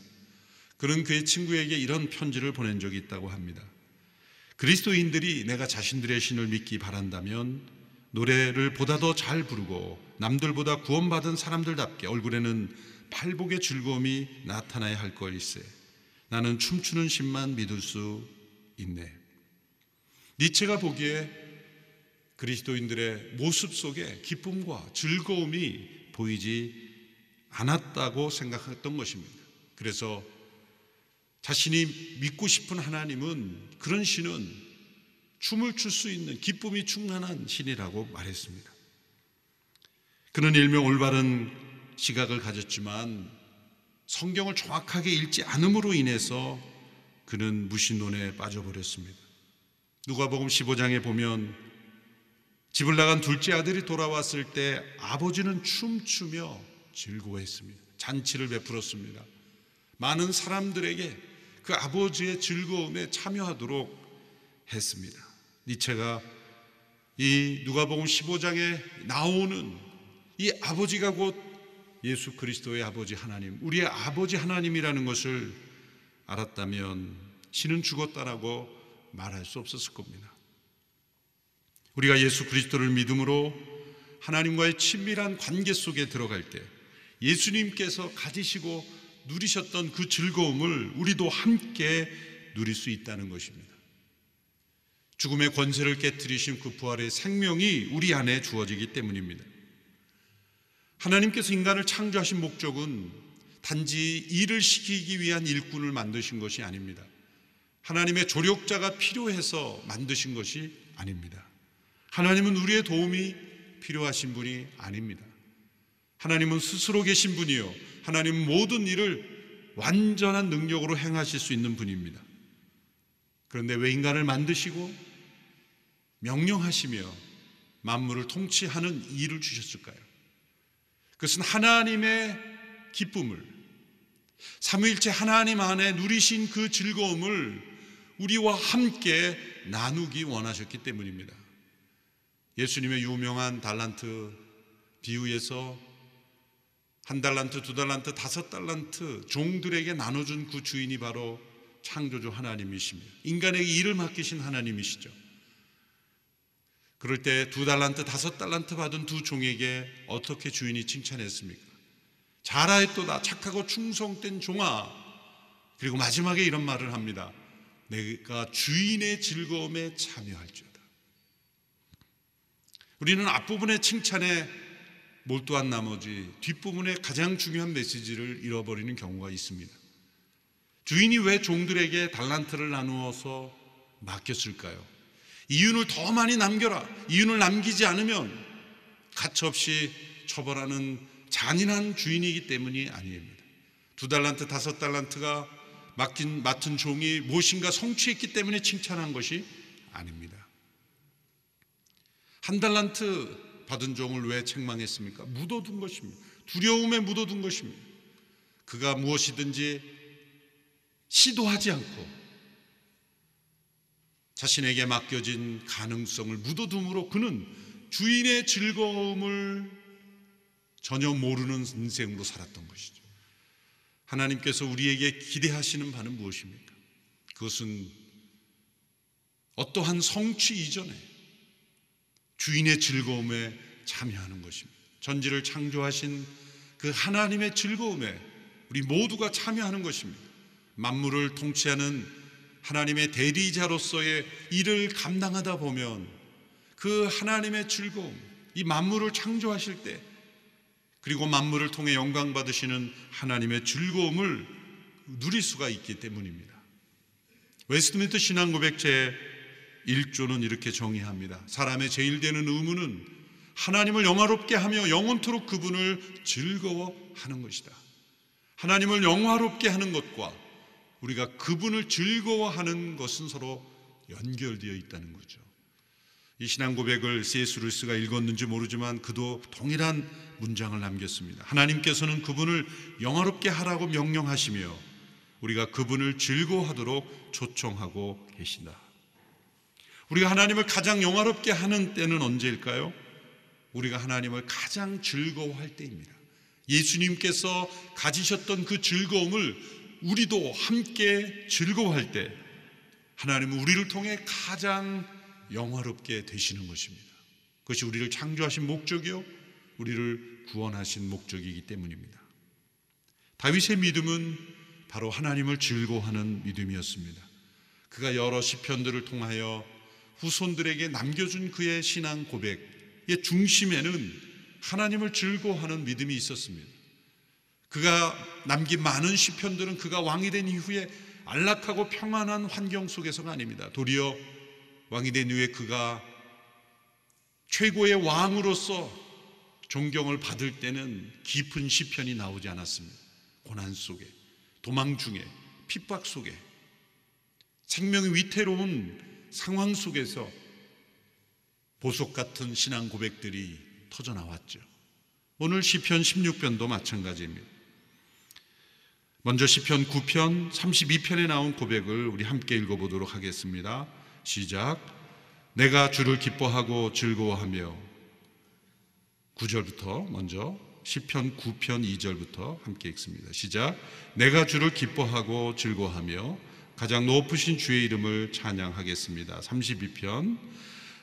그는 그의 친구에게 이런 편지를 보낸 적이 있다고 합니다. 그리스도인들이 내가 자신들의 신을 믿기 바란다면 노래를 보다 더 잘 부르고 남들보다 구원받은 사람들답게 얼굴에는 팔복의 즐거움이 나타나야 할 걸일세. 나는 춤추는 신만 믿을 수 있네. 니체가 보기에 그리스도인들의 모습 속에 기쁨과 즐거움이 보이지 않았다고 생각했던 것입니다. 그래서 자신이 믿고 싶은 하나님은 그런 신은 춤을 출 수 있는 기쁨이 충만한 신이라고 말했습니다. 그는 일명 올바른 시각을 가졌지만 성경을 정확하게 읽지 않음으로 인해서 그는 무신론에 빠져버렸습니다. 누가복음 15장에 보면 집을 나간 둘째 아들이 돌아왔을 때 아버지는 춤추며 즐거워했습니다. 잔치를 베풀었습니다. 많은 사람들에게 그 아버지의 즐거움에 참여하도록 했습니다. 니체가 이 누가복음 15장에 나오는 이 아버지가 곧 예수 그리스도의 아버지 하나님, 우리의 아버지 하나님이라는 것을 알았다면 신은 죽었다라고 말할 수 없었을 겁니다. 우리가 예수 그리스도를 믿음으로 하나님과의 친밀한 관계 속에 들어갈 때 예수님께서 가지시고 누리셨던 그 즐거움을 우리도 함께 누릴 수 있다는 것입니다. 죽음의 권세를 깨뜨리신 그 부활의 생명이 우리 안에 주어지기 때문입니다. 하나님께서 인간을 창조하신 목적은 단지 일을 시키기 위한 일꾼을 만드신 것이 아닙니다. 하나님의 조력자가 필요해서 만드신 것이 아닙니다. 하나님은 우리의 도움이 필요하신 분이 아닙니다. 하나님은 스스로 계신 분이요. 하나님은 모든 일을 완전한 능력으로 행하실 수 있는 분입니다. 그런데 왜 인간을 만드시고 명령하시며 만물을 통치하는 일을 주셨을까요? 그것은 하나님의 기쁨을 삼위일체 하나님 안에 누리신 그 즐거움을 우리와 함께 나누기 원하셨기 때문입니다. 예수님의 유명한 달란트 비유에서 한 달란트, 두 달란트, 다섯 달란트 종들에게 나눠준 그 주인이 바로 창조주 하나님이십니다. 인간에게 일을 맡기신 하나님이시죠. 그럴 때 두 달란트, 다섯 달란트 받은 두 종에게 어떻게 주인이 칭찬했습니까? 잘하였도다, 착하고 충성된 종아. 그리고 마지막에 이런 말을 합니다. 내가 주인의 즐거움에 참여할지어다. 우리는 앞부분의 칭찬에 몰두한 나머지 뒷부분에 가장 중요한 메시지를 잃어버리는 경우가 있습니다. 주인이 왜 종들에게 달란트를 나누어서 맡겼을까요? 이윤을 더 많이 남겨라. 이윤을 남기지 않으면 가차없이 처벌하는 잔인한 주인이기 때문이 아닙니다. 두 달란트, 다섯 달란트가 맡긴, 맡은 종이 무엇인가 성취했기 때문에 칭찬한 것이 아닙니다. 한 달란트 받은 종을 왜 책망했습니까? 묻어둔 것입니다. 두려움에 묻어둔 것입니다. 그가 무엇이든지 시도하지 않고 자신에게 맡겨진 가능성을 묻어둠으로 그는 주인의 즐거움을 전혀 모르는 인생으로 살았던 것이죠. 하나님께서 우리에게 기대하시는 바는 무엇입니까? 그것은 어떠한 성취 이전에 주인의 즐거움에 참여하는 것입니다. 전지를 창조하신 그 하나님의 즐거움에 우리 모두가 참여하는 것입니다. 만물을 통치하는 하나님의 대리자로서의 일을 감당하다 보면 그 하나님의 즐거움, 이 만물을 창조하실 때 그리고 만물을 통해 영광 받으시는 하나님의 즐거움을 누릴 수가 있기 때문입니다. 웨스트민스터 신앙고백 제 1조는 이렇게 정의합니다. 사람의 제일 되는 의무는 하나님을 영화롭게 하며 영원토록 그분을 즐거워하는 것이다. 하나님을 영화롭게 하는 것과 우리가 그분을 즐거워하는 것은 서로 연결되어 있다는 거죠. 이 신앙 고백을 C.S. 루이스가 읽었는지 모르지만 그도 동일한 문장을 남겼습니다. 하나님께서는 그분을 영화롭게 하라고 명령하시며 우리가 그분을 즐거워하도록 초청하고 계신다. 우리가 하나님을 가장 영화롭게 하는 때는 언제일까요? 우리가 하나님을 가장 즐거워할 때입니다. 예수님께서 가지셨던 그 즐거움을 우리도 함께 즐거워할 때 하나님은 우리를 통해 가장 영화롭게 되시는 것입니다. 그것이 우리를 창조하신 목적이요, 우리를 구원하신 목적이기 때문입니다. 다윗의 믿음은 바로 하나님을 즐거워하는 믿음이었습니다. 그가 여러 시편들을 통하여 후손들에게 남겨준 그의 신앙 고백의 중심에는 하나님을 즐거워하는 믿음이 있었습니다. 그가 남긴 많은 시편들은 그가 왕이 된 이후에 안락하고 평안한 환경 속에서가 아닙니다. 도리어 왕이 된 이후에 그가 최고의 왕으로서 존경을 받을 때는 깊은 시편이 나오지 않았습니다. 고난 속에, 도망 중에, 핍박 속에, 생명이 위태로운 상황 속에서 보석 같은 신앙 고백들이 터져 나왔죠. 오늘 시편 16편도 마찬가지입니다. 먼저 시편 9편 32편에 나온 고백을 우리 함께 읽어보도록 하겠습니다. 시작. 내가 주를 기뻐하고 즐거워하며 9절부터 먼저 시편 9편 2절부터 함께 읽습니다. 시작. 내가 주를 기뻐하고 즐거워하며 가장 높으신 주의 이름을 찬양하겠습니다. 32편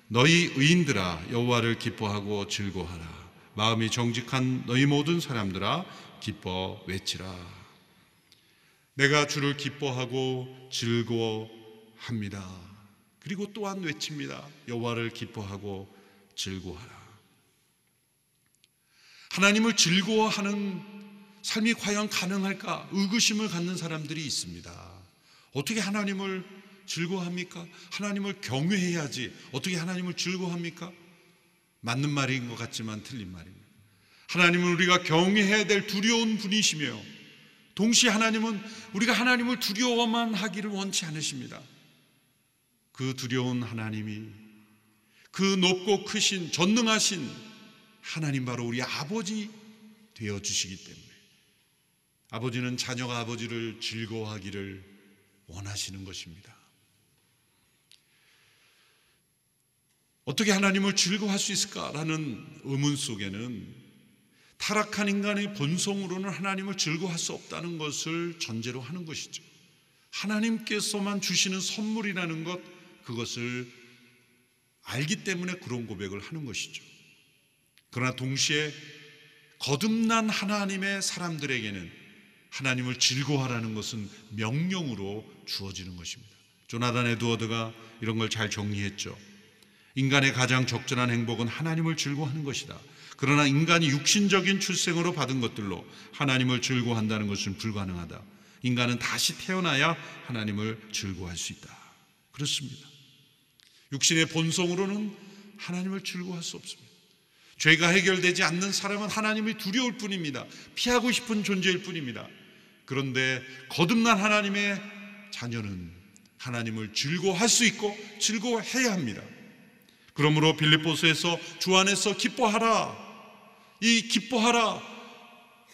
너희 의인들아 여호와를 기뻐하고 즐거워하라. 마음이 정직한 너희 모든 사람들아 기뻐 외치라. 내가 주를 기뻐하고 즐거워합니다. 그리고 또한 외칩니다. 여호와를 기뻐하고 즐거워하라. 하나님을 즐거워하는 삶이 과연 가능할까? 의구심을 갖는 사람들이 있습니다. 어떻게 하나님을 즐거워합니까? 하나님을 경외해야지. 어떻게 하나님을 즐거워합니까? 맞는 말인 것 같지만 틀린 말입니다. 하나님은 우리가 경외해야 될 두려운 분이시며 동시에 하나님은 우리가 하나님을 두려워만 하기를 원치 않으십니다. 그 두려운 하나님이 그 높고 크신 전능하신 하나님 바로 우리 아버지 되어 주시기 때문에 아버지는 자녀가 아버지를 즐거워하기를 원하시는 것입니다. 어떻게 하나님을 즐거워할 수 있을까라는 의문 속에는 타락한 인간의 본성으로는 하나님을 즐거워할 수 없다는 것을 전제로 하는 것이죠. 하나님께서만 주시는 선물이라는 것, 그것을 알기 때문에 그런 고백을 하는 것이죠. 그러나 동시에 거듭난 하나님의 사람들에게는 하나님을 즐거워하라는 것은 명령으로 주어지는 것입니다. 조나단 에드워드가 이런 걸 잘 정리했죠. 인간의 가장 적절한 행복은 하나님을 즐거워하는 것이다. 그러나 인간이 육신적인 출생으로 받은 것들로 하나님을 즐거워한다는 것은 불가능하다. 인간은 다시 태어나야 하나님을 즐거워할 수 있다. 그렇습니다. 육신의 본성으로는 하나님을 즐거워할 수 없습니다. 죄가 해결되지 않는 사람은 하나님이 두려울 뿐입니다. 피하고 싶은 존재일 뿐입니다. 그런데 거듭난 하나님의 자녀는 하나님을 즐거워할 수 있고 즐거워해야 합니다. 그러므로 빌립보스에서 주 안에서 기뻐하라. 이 기뻐하라.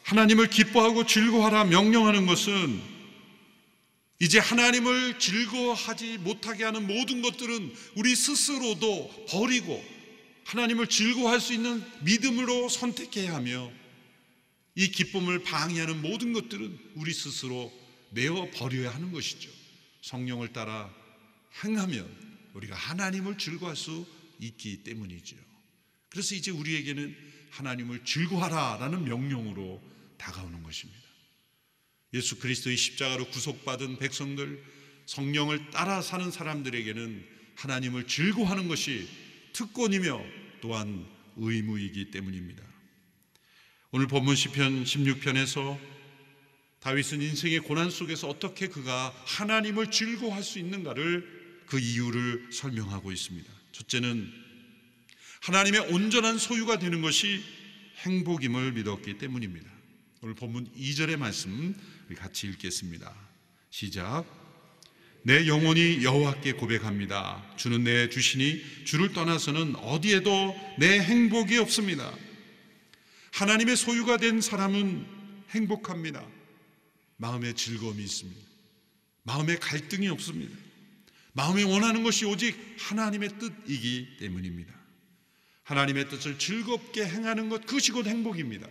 하나님을 기뻐하고 즐거워하라 명령하는 것은 이제 하나님을 즐거워하지 못하게 하는 모든 것들은 우리 스스로도 버리고 하나님을 즐거워할 수 있는 믿음으로 선택해야 하며 이 기쁨을 방해하는 모든 것들은 우리 스스로 내어 버려야 하는 것이죠. 성령을 따라 행하면 우리가 하나님을 즐거워할 수 있기 때문이죠. 그래서 이제 우리에게는 하나님을 즐거워하라라는 명령으로 다가오는 것입니다. 예수 그리스도의 십자가로 구속받은 백성들, 성령을 따라 사는 사람들에게는 하나님을 즐거워하는 것이 특권이며 또한 의무이기 때문입니다. 오늘 본문 시편 16편에서 다윗은 인생의 고난 속에서 어떻게 그가 하나님을 즐거워할 수 있는가를 그 이유를 설명하고 있습니다. 첫째는 하나님의 온전한 소유가 되는 것이 행복임을 믿었기 때문입니다. 오늘 본문 2절의 말씀 우리 같이 읽겠습니다. 시작. 내 영혼이 여호와께 고백합니다. 주는 내 주시니 주를 떠나서는 어디에도 내 행복이 없습니다. 하나님의 소유가 된 사람은 행복합니다. 마음에 즐거움이 있습니다. 마음에 갈등이 없습니다. 마음에 원하는 것이 오직 하나님의 뜻이기 때문입니다. 하나님의 뜻을 즐겁게 행하는 것 그것이 곧 행복입니다.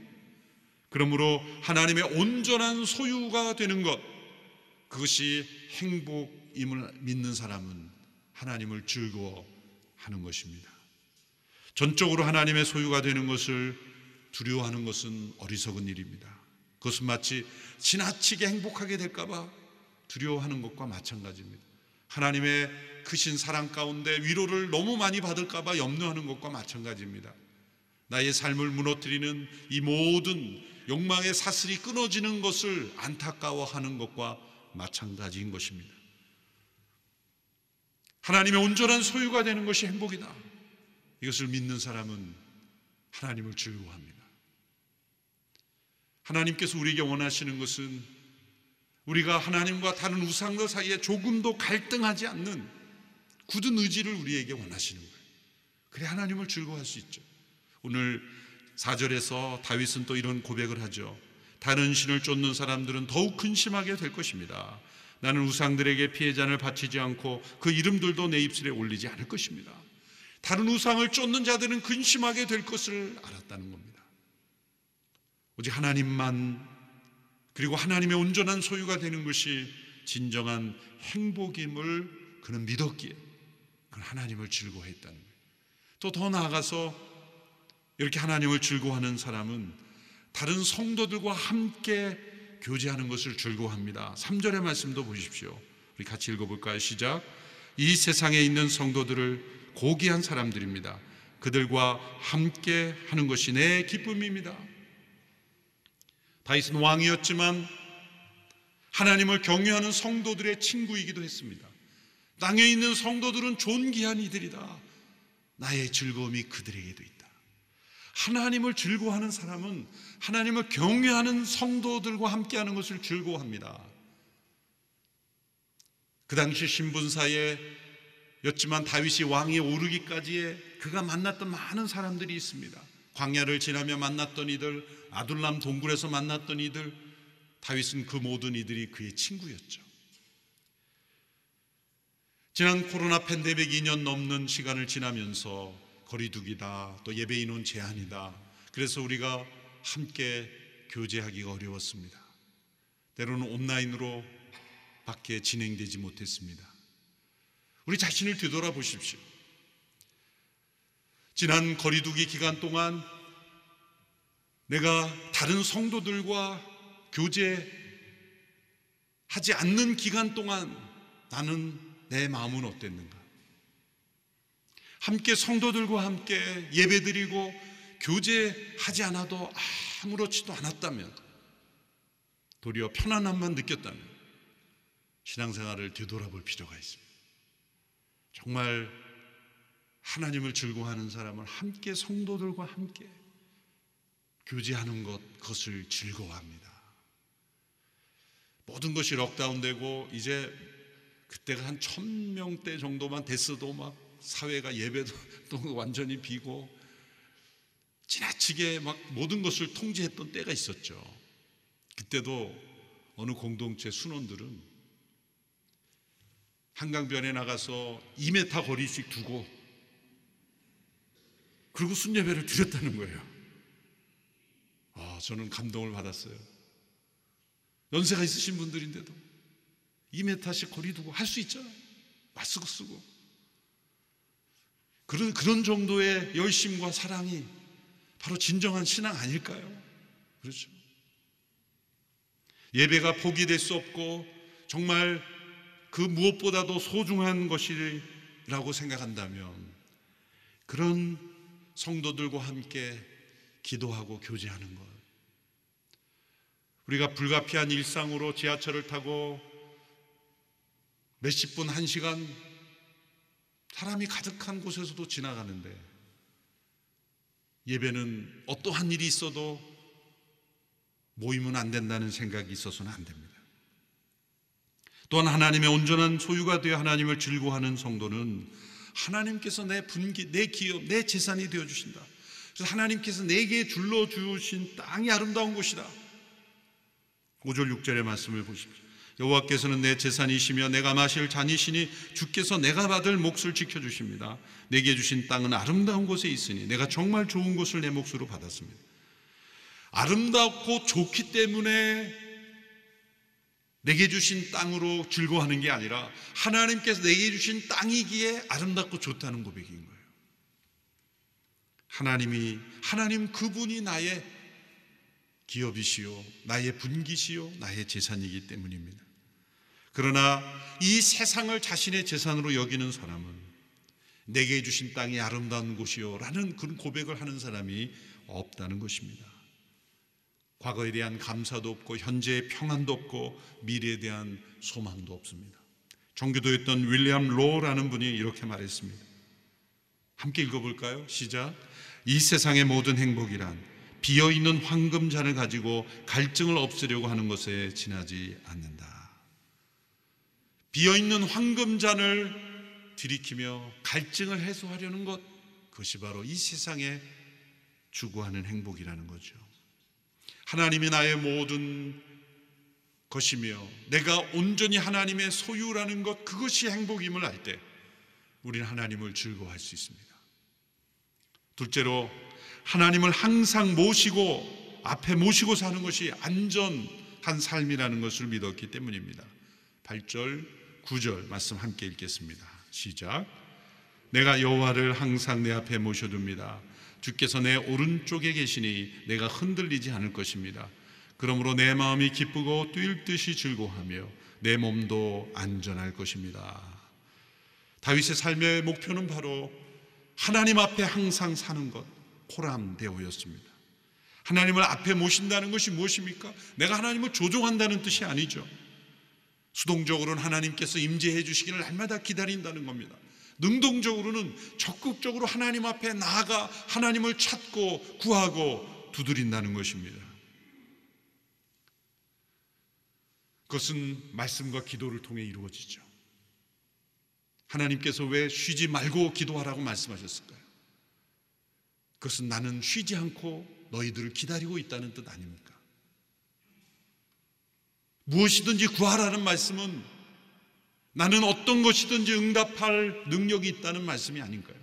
그러므로 하나님의 온전한 소유가 되는 것 그것이 행복임을 믿는 사람은 하나님을 즐거워하는 것입니다. 전적으로 하나님의 소유가 되는 것을 두려워하는 것은 어리석은 일입니다. 그것은 마치 지나치게 행복하게 될까봐 두려워하는 것과 마찬가지입니다. 하나님의 크신 사랑 가운데 위로를 너무 많이 받을까봐 염려하는 것과 마찬가지입니다. 나의 삶을 무너뜨리는 이 모든 욕망의 사슬이 끊어지는 것을 안타까워하는 것과 마찬가지인 것입니다. 하나님의 온전한 소유가 되는 것이 행복이다. 이것을 믿는 사람은 하나님을 즐거워합니다. 하나님께서 우리에게 원하시는 것은 우리가 하나님과 다른 우상들 사이에 조금도 갈등하지 않는 굳은 의지를 우리에게 원하시는 거예요. 그래 하나님을 즐거워할 수 있죠. 오늘 4절에서 다윗은 또 이런 고백을 하죠. 다른 신을 쫓는 사람들은 더욱 근심하게 될 것입니다. 나는 우상들에게 피해잔을 바치지 않고 그 이름들도 내 입술에 올리지 않을 것입니다. 다른 우상을 쫓는 자들은 근심하게 될 것을 알았다는 겁니다. 오직 하나님만 그리고 하나님의 온전한 소유가 되는 것이 진정한 행복임을 그는 믿었기에 그는 하나님을 즐거워했다는 거예요. 또 더 나아가서 이렇게 하나님을 즐거워하는 사람은 다른 성도들과 함께 교제하는 것을 즐거워합니다. 3절의 말씀도 보십시오. 우리 같이 읽어볼까요? 시작. 이 세상에 있는 성도들을 고귀한 사람들입니다. 그들과 함께 하는 것이 내 기쁨입니다. 다윗은 왕이었지만 하나님을 경외하는 성도들의 친구이기도 했습니다. 땅에 있는 성도들은 존귀한 이들이다. 나의 즐거움이 그들에게도 있다. 하나님을 즐거워하는 사람은 하나님을 경외하는 성도들과 함께하는 것을 즐거워합니다. 그 당시 신분사에 였지만 다윗이 왕이 오르기까지에 그가 만났던 많은 사람들이 있습니다. 광야를 지나며 만났던 이들, 아둘람 동굴에서 만났던 이들, 다윗은 그 모든 이들이 그의 친구였죠. 지난 코로나 팬데믹 2년 넘는 시간을 지나면서 거리두기다, 또 예배 인원 제한이다. 그래서 우리가 함께 교제하기가 어려웠습니다. 때로는 온라인으로 밖에 진행되지 못했습니다. 우리 자신을 되돌아보십시오. 지난 거리두기 기간 동안 내가 다른 성도들과 교제하지 않는 기간 동안 나는 내 마음은 어땠는가? 함께 성도들과 함께 예배드리고 교제하지 않아도 아무렇지도 않았다면 도리어 편안함만 느꼈다면 신앙생활을 되돌아볼 필요가 있습니다. 정말 하나님을 즐거워하는 사람은 함께 성도들과 함께 교제하는 것, 그것을 즐거워합니다. 모든 것이 럭다운되고 이제 그때가 한 천 명대 정도만 됐어도 막 사회가 예배도 또 완전히 비고 지나치게 막 모든 것을 통제했던 때가 있었죠. 그때도 어느 공동체 순원들은 한강변에 나가서 2m 거리씩 두고 그리고 순예배를 드렸다는 거예요. 아, 저는 감동을 받았어요. 연세가 있으신 분들인데도 2m씩 거리 두고 할 수 있잖아요. 마스크 쓰고. 그런, 그런 정도의 열심과 사랑이 바로 진정한 신앙 아닐까요? 그렇죠. 예배가 포기될 수 없고 정말 그 무엇보다도 소중한 것이라고 생각한다면 그런 성도들과 함께 기도하고 교제하는 것. 우리가 불가피한 일상으로 지하철을 타고 몇십 분, 한 시간 사람이 가득한 곳에서도 지나가는데 예배는 어떠한 일이 있어도 모이면 안 된다는 생각이 있어서는 안 됩니다. 또한 하나님의 온전한 소유가 되어 하나님을 즐거워하는 성도는 하나님께서 내 분기, 내 기업, 내 재산이 되어 주신다. 그래서 하나님께서 내게 둘러 주신 땅이 아름다운 곳이다. 5절 6절의 말씀을 보십시오. 여호와께서는 내 재산이시며 내가 마실 잔이시니 주께서 내가 받을 몫을 지켜 주십니다. 내게 주신 땅은 아름다운 곳에 있으니 내가 정말 좋은 곳을 내 몫으로 받았습니다. 아름답고 좋기 때문에 내게 주신 땅으로 즐거워하는 게 아니라 하나님께서 내게 주신 땅이기에 아름답고 좋다는 고백인 거예요. 하나님이 하나님 그분이 나의 기업이시요 나의 분기시요 나의 재산이기 때문입니다. 그러나 이 세상을 자신의 재산으로 여기는 사람은 내게 주신 땅이 아름다운 곳이요 라는 그런 고백을 하는 사람이 없다는 것입니다. 과거에 대한 감사도 없고 현재의 평안도 없고 미래에 대한 소망도 없습니다. 종교도였던 윌리엄 로라는 분이 이렇게 말했습니다. 함께 읽어볼까요? 시작. 이 세상의 모든 행복이란 비어 있는 황금잔을 가지고 갈증을 없애려고 하는 것에 지나지 않는다. 비어 있는 황금잔을 들이키며 갈증을 해소하려는 것 그것이 바로 이 세상에 추구하는 행복이라는 거죠. 하나님이 나의 모든 것이며 내가 온전히 하나님의 소유라는 것 그것이 행복임을 알 때 우리는 하나님을 즐거워할 수 있습니다. 둘째로 하나님을 항상 모시고 앞에 모시고 사는 것이 안전한 삶이라는 것을 믿었기 때문입니다. 8절, 9절 말씀 함께 읽겠습니다. 시작. 내가 여호와를 항상 내 앞에 모셔둡니다. 주께서 내 오른쪽에 계시니 내가 흔들리지 않을 것입니다. 그러므로 내 마음이 기쁘고 뛸 듯이 즐거하며 내 몸도 안전할 것입니다. 다윗의 삶의 목표는 바로 하나님 앞에 항상 사는 것, 포람대오였습니다. 하나님을 앞에 모신다는 것이 무엇입니까? 내가 하나님을 조종한다는 뜻이 아니죠. 수동적으로는 하나님께서 임재해 주시기를 날마다 기다린다는 겁니다. 능동적으로는 적극적으로 하나님 앞에 나아가 하나님을 찾고 구하고 두드린다는 것입니다. 그것은 말씀과 기도를 통해 이루어지죠. 하나님께서 왜 쉬지 말고 기도하라고 말씀하셨을까요? 그것은 나는 쉬지 않고 너희들을 기다리고 있다는 뜻 아닙니까? 무엇이든지 구하라는 말씀은 나는 어떤 것이든지 응답할 능력이 있다는 말씀이 아닌가요?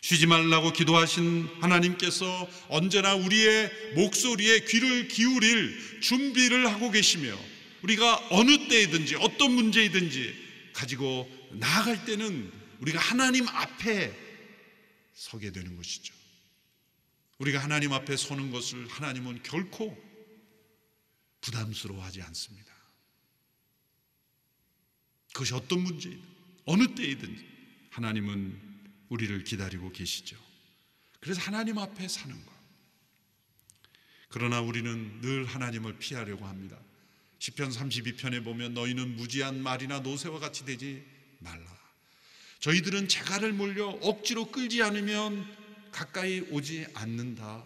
쉬지 말라고 기도하신 하나님께서 언제나 우리의 목소리에 귀를 기울일 준비를 하고 계시며 우리가 어느 때이든지 어떤 문제이든지 가지고 나아갈 때는 우리가 하나님 앞에 서게 되는 것이죠. 우리가 하나님 앞에 서는 것을 하나님은 결코 부담스러워하지 않습니다. 그것이 어떤 문제이든 어느 때이든지 하나님은 우리를 기다리고 계시죠. 그래서 하나님 앞에 사는 것. 그러나 우리는 늘 하나님을 피하려고 합니다. 시편 32편에 보면 너희는 무지한 말이나 노새와 같이 되지 말라. 저희들은 재갈을 몰려 억지로 끌지 않으면 가까이 오지 않는다.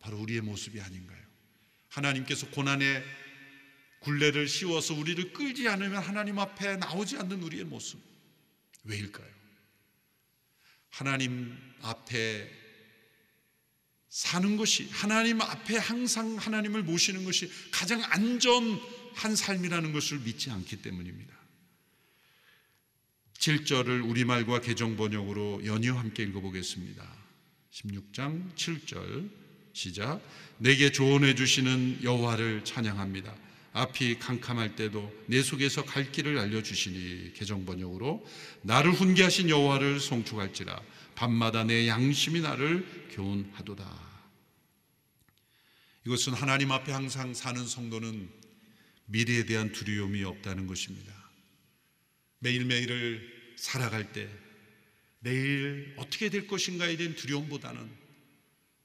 바로 우리의 모습이 아닌가요? 하나님께서 고난의 굴레를 씌워서 우리를 끌지 않으면 하나님 앞에 나오지 않는 우리의 모습. 왜일까요? 하나님 앞에 사는 것이 하나님 앞에 항상 하나님을 모시는 것이 가장 안전한 삶이라는 것을 믿지 않기 때문입니다. 7절을 우리말과 개정 번역으로 연이어 함께 읽어보겠습니다. 16장 7절 시작. 내게 조언해 주시는 여호와를 찬양합니다. 앞이 캄캄할 때도 내 속에서 갈 길을 알려 주시니 개정 번역으로 나를 훈계하신 여호와를 송축할지라 밤마다 내 양심이 나를 교훈하도다. 이것은 하나님 앞에 항상 사는 성도는 미래에 대한 두려움이 없다는 것입니다. 매일매일을 살아갈 때 내일 어떻게 될 것인가에 대한 두려움보다는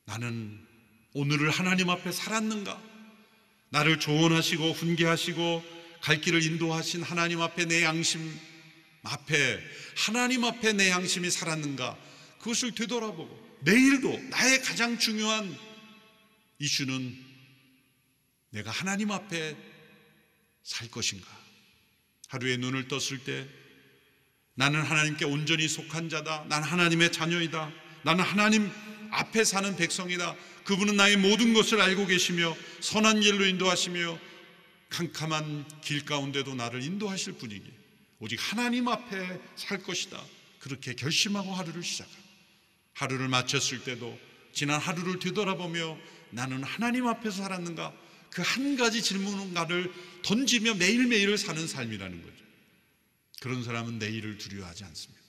나는 오늘을 하나님 앞에 살았는가? 나를 조언하시고 훈계하시고 갈 길을 인도하신 하나님 앞에 내 양심 앞에 하나님 앞에 내 양심이 살았는가 그것을 되돌아보고 내일도 나의 가장 중요한 이슈는 내가 하나님 앞에 살 것인가 하루에 눈을 떴을 때 나는 하나님께 온전히 속한 자다. 나는 하나님의 자녀이다. 나는 하나님 앞에 사는 백성이다. 그분은 나의 모든 것을 알고 계시며 선한 길로 인도하시며 캄캄한 길 가운데도 나를 인도하실 분이기 오직 하나님 앞에 살 것이다. 그렇게 결심하고 하루를 시작합니다 하루를 마쳤을 때도 지난 하루를 뒤돌아보며 나는 하나님 앞에서 살았는가 그 한 가지 질문가를 던지며 매일매일을 사는 삶이라는 거죠. 그런 사람은 내일을 두려워하지 않습니다.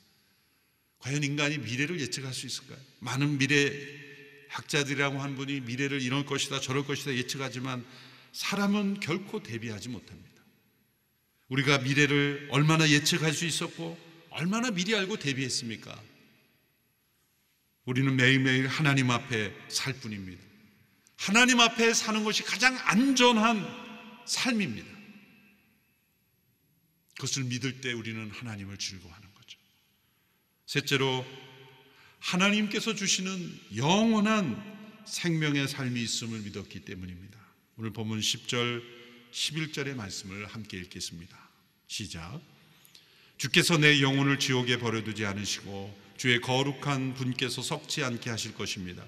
과연 인간이 미래를 예측할 수 있을까요? 많은 미래 학자들이라고 한 분이 미래를 이럴 것이다 저럴 것이다 예측하지만 사람은 결코 대비하지 못합니다. 우리가 미래를 얼마나 예측할 수 있었고 얼마나 미리 알고 대비했습니까? 우리는 매일매일 하나님 앞에 살 뿐입니다. 하나님 앞에 사는 것이 가장 안전한 삶입니다. 그것을 믿을 때 우리는 하나님을 즐거워하는 거죠. 셋째로 하나님께서 주시는 영원한 생명의 삶이 있음을 믿었기 때문입니다. 오늘 본문 10절, 11절의 말씀을 함께 읽겠습니다. 시작. 주께서 내 영혼을 지옥에 버려두지 않으시고 주의 거룩한 분께서 썩지 않게 하실 것입니다.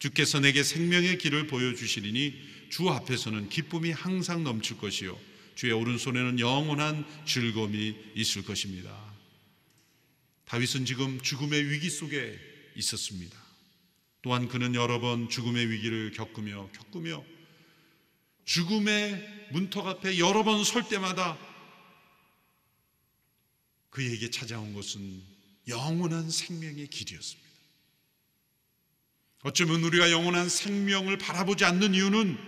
주께서 내게 생명의 길을 보여주시리니 주 앞에서는 기쁨이 항상 넘칠 것이요 주의 오른손에는 영원한 즐거움이 있을 것입니다. 다윗은 지금 죽음의 위기 속에 있었습니다. 또한 그는 여러 번 죽음의 위기를 겪으며 겪으며 죽음의 문턱 앞에 여러 번 설 때마다 그에게 찾아온 것은 영원한 생명의 길이었습니다. 어쩌면 우리가 영원한 생명을 바라보지 않는 이유는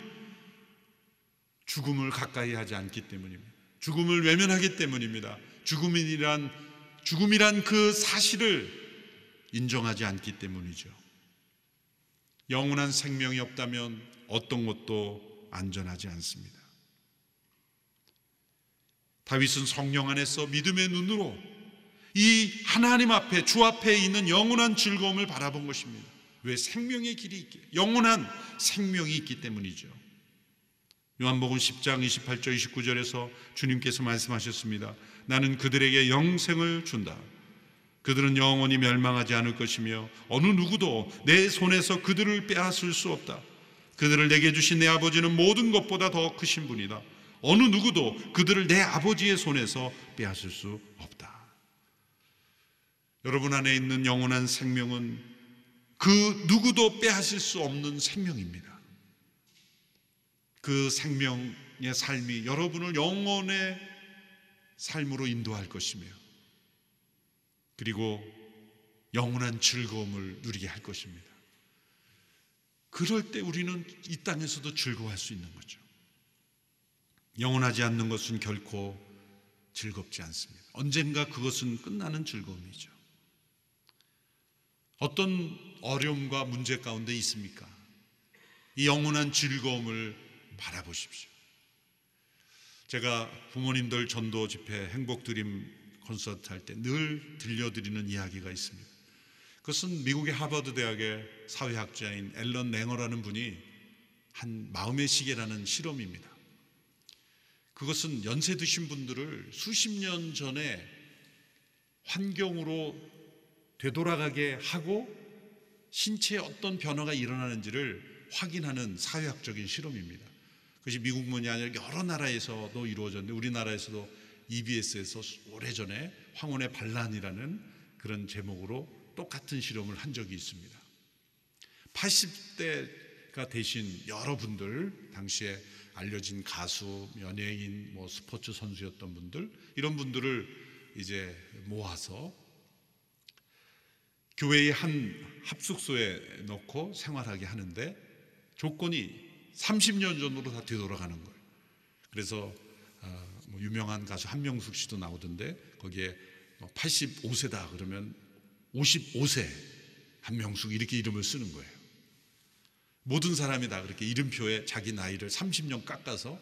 죽음을 가까이 하지 않기 때문입니다. 죽음을 외면하기 때문입니다. 죽음이란 죽음이란 그 사실을 인정하지 않기 때문이죠. 영원한 생명이 없다면 어떤 것도 안전하지 않습니다. 다윗은 성령 안에서 믿음의 눈으로 이 하나님 앞에 주 앞에 있는 영원한 즐거움을 바라본 것입니다. 왜 생명의 길이 있기 영원한 생명이 있기 때문이죠. 요한복음 10장 28절 29절에서 주님께서 말씀하셨습니다. 나는 그들에게 영생을 준다. 그들은 영원히 멸망하지 않을 것이며 어느 누구도 내 손에서 그들을 빼앗을 수 없다. 그들을 내게 주신 내 아버지는 모든 것보다 더 크신 분이다. 어느 누구도 그들을 내 아버지의 손에서 빼앗을 수 없다. 여러분 안에 있는 영원한 생명은 그 누구도 빼앗을 수 없는 생명입니다. 그 생명의 삶이 여러분을 영원의 삶으로 인도할 것이며 그리고 영원한 즐거움을 누리게 할 것입니다. 그럴 때 우리는 이 땅에서도 즐거워할 수 있는 거죠. 영원하지 않는 것은 결코 즐겁지 않습니다. 언젠가 그것은 끝나는 즐거움이죠. 어떤 어려움과 문제 가운데 있습니까? 이 영원한 즐거움을 바라보십시오. 제가 부모님들 전도 집회 행복 드림 콘서트 할 때 늘 들려드리는 이야기가 있습니다. 그것은 미국의 하버드 대학의 사회학자인 앨런 랭어라는 분이 한 마음의 시계라는 실험입니다. 그것은 연세 드신 분들을 수십 년 전에 환경으로 되돌아가게 하고 신체에 어떤 변화가 일어나는지를 확인하는 사회학적인 실험입니다. 그것이 미국만이 아니라 여러 나라에서도 이루어졌는데 우리나라에서도 EBS에서 오래전에 황혼의 반란이라는 그런 제목으로 똑같은 실험을 한 적이 있습니다. 80대가 되신 여러분들 당시에 알려진 가수, 연예인, 뭐 스포츠 선수였던 분들 이런 분들을 이제 모아서 교회의 한 합숙소에 넣고 생활하게 하는데 조건이 30년 전으로 다 되돌아가는 거예요. 그래서 어, 뭐 유명한 가수 한명숙 씨도 나오던데 거기에 85세다 그러면 55세 한명숙 이렇게 이름을 쓰는 거예요. 모든 사람이 다 그렇게 이름표에 자기 나이를 30년 깎아서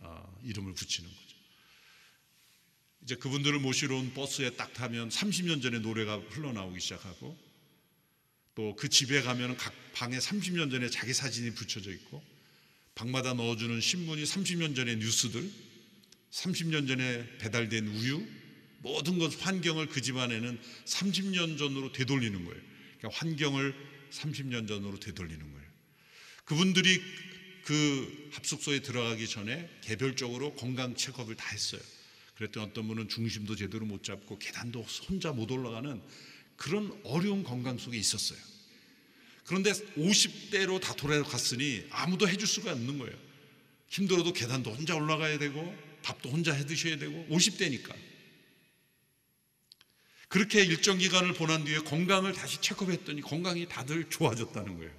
어, 이름을 붙이는 거죠. 이제 그분들을 모시러 온 버스에 딱 타면 30년 전에 노래가 흘러나오기 시작하고 또 그 집에 가면 각 방에 30년 전에 자기 사진이 붙여져 있고 방마다 넣어주는 신문이 30년 전의 뉴스들, 30년 전에 배달된 우유, 모든 것 환경을 그 집안에는 30년 전으로 되돌리는 거예요. 그러니까 환경을 30년 전으로 되돌리는 거예요. 그분들이 그 합숙소에 들어가기 전에 개별적으로 건강 체크업을 다 했어요. 그랬더니 어떤 분은 중심도 제대로 못 잡고 계단도 혼자 못 올라가는 그런 어려운 건강 속에 있었어요. 그런데 50대로 다 돌아갔으니 아무도 해줄 수가 없는 거예요. 힘들어도 계단도 혼자 올라가야 되고 밥도 혼자 해 드셔야 되고 50대니까. 그렇게 일정 기간을 보낸 뒤에 건강을 다시 체크했더니 건강이 다들 좋아졌다는 거예요.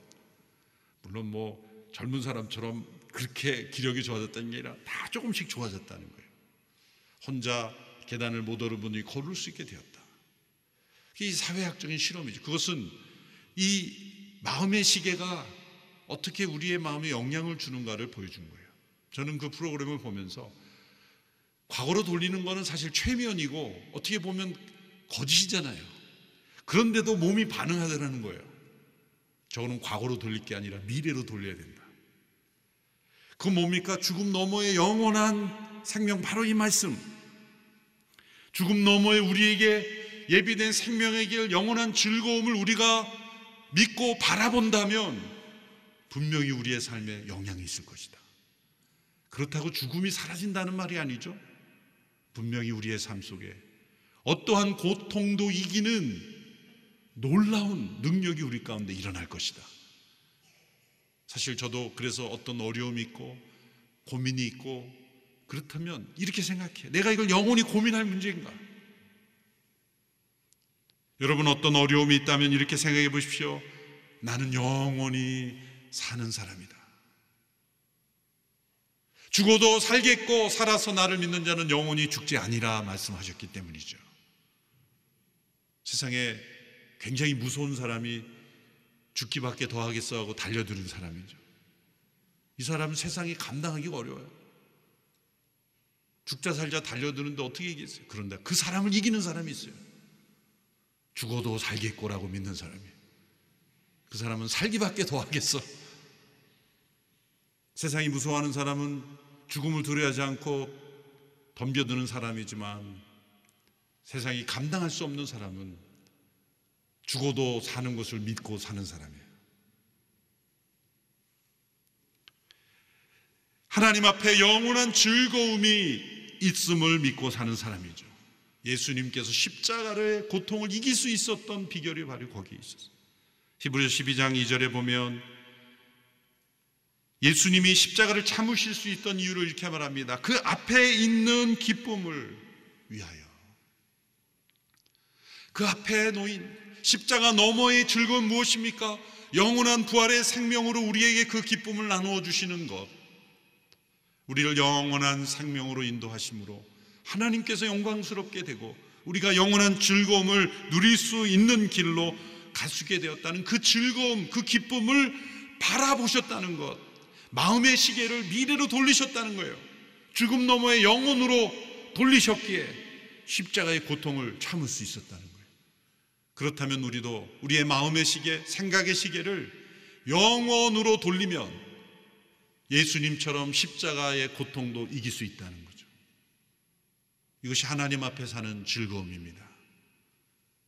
물론 뭐 젊은 사람처럼 그렇게 기력이 좋아졌다는 게 아니라 다 조금씩 좋아졌다는 거예요. 혼자 계단을 못 오른 분이 걸을 수 있게 되었다. 이 사회학적인 실험이죠. 그것은 이 마음의 시계가 어떻게 우리의 마음에 영향을 주는가를 보여준 거예요. 저는 그 프로그램을 보면서 과거로 돌리는 거는 사실 최면이고 어떻게 보면 거짓이잖아요. 그런데도 몸이 반응하더라는 거예요. 저거는 과거로 돌릴 게 아니라 미래로 돌려야 된다. 그 뭡니까? 죽음 너머의 영원한 생명 바로 이 말씀. 죽음 너머에 우리에게 예비된 생명의 길 영원한 즐거움을 우리가 믿고 바라본다면 분명히 우리의 삶에 영향이 있을 것이다. 그렇다고 죽음이 사라진다는 말이 아니죠. 분명히 우리의 삶 속에 어떠한 고통도 이기는 놀라운 능력이 우리 가운데 일어날 것이다. 사실 저도 그래서 어떤 어려움이 있고 고민이 있고 그렇다면 이렇게 생각해. 내가 이걸 영원히 고민할 문제인가? 여러분 어떤 어려움이 있다면 이렇게 생각해 보십시오. 나는 영원히 사는 사람이다. 죽어도 살겠고 살아서 나를 믿는 자는 영원히 죽지 아니라 말씀하셨기 때문이죠. 세상에 굉장히 무서운 사람이 죽기밖에 더 하겠어 하고 달려드는 사람이죠. 이 사람은 세상이 감당하기가 어려워요. 죽자 살자 달려드는데 어떻게 이기겠어요? 그런데 그 사람을 이기는 사람이 있어요. 죽어도 살겠고라고 믿는 사람이. 그 사람은 살기밖에 더 하겠어. 세상이 무서워하는 사람은 죽음을 두려워하지 않고 덤벼드는 사람이지만 세상이 감당할 수 없는 사람은 죽어도 사는 것을 믿고 사는 사람이에요. 하나님 앞에 영원한 즐거움이 있음을 믿고 사는 사람이죠. 예수님께서 십자가의 고통을 이길 수 있었던 비결이 바로 거기에 있었어요. 히브리서 12장 2절에 보면 예수님이 십자가를 참으실 수 있던 이유를 이렇게 말합니다. 그 앞에 있는 기쁨을 위하여. 그 앞에 놓인 십자가 너머의 즐거움 무엇입니까? 영원한 부활의 생명으로 우리에게 그 기쁨을 나누어 주시는 것. 우리를 영원한 생명으로 인도하심으로 하나님께서 영광스럽게 되고 우리가 영원한 즐거움을 누릴 수 있는 길로 가수게 되었다는 그 즐거움, 그 기쁨을 바라보셨다는 것. 마음의 시계를 미래로 돌리셨다는 거예요. 죽음 너머의 영혼으로 돌리셨기에 십자가의 고통을 참을 수 있었다는 거예요. 그렇다면 우리도 우리의 마음의 시계, 생각의 시계를 영원으로 돌리면 예수님처럼 십자가의 고통도 이길 수 있다는 거죠. 이것이 하나님 앞에 사는 즐거움입니다.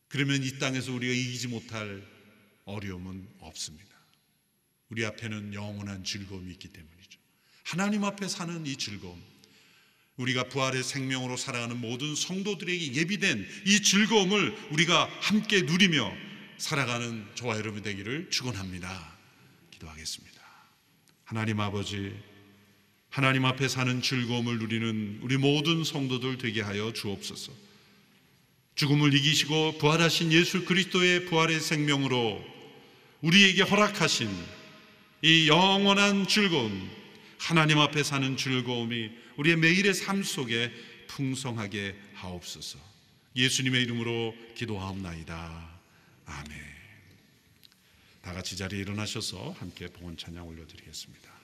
그러면 이 땅에서 우리가 이기지 못할 어려움은 없습니다. 우리 앞에는 영원한 즐거움이 있기 때문이죠. 하나님 앞에 사는 이 즐거움, 우리가 부활의 생명으로 살아가는 모든 성도들에게 예비된 이 즐거움을 우리가 함께 누리며 살아가는 저와 여러분 되기를 축원합니다. 기도하겠습니다. 하나님 아버지, 하나님 앞에 사는 즐거움을 누리는 우리 모든 성도들 되게 하여 주옵소서. 죽음을 이기시고 부활하신 예수 그리스도의 부활의 생명으로 우리에게 허락하신 이 영원한 즐거움, 하나님 앞에 사는 즐거움이 우리의 매일의 삶 속에 풍성하게 하옵소서. 예수님의 이름으로 기도하옵나이다. 아멘. 다 같이 자리에 일어나셔서 함께 봉헌 찬양 올려드리겠습니다.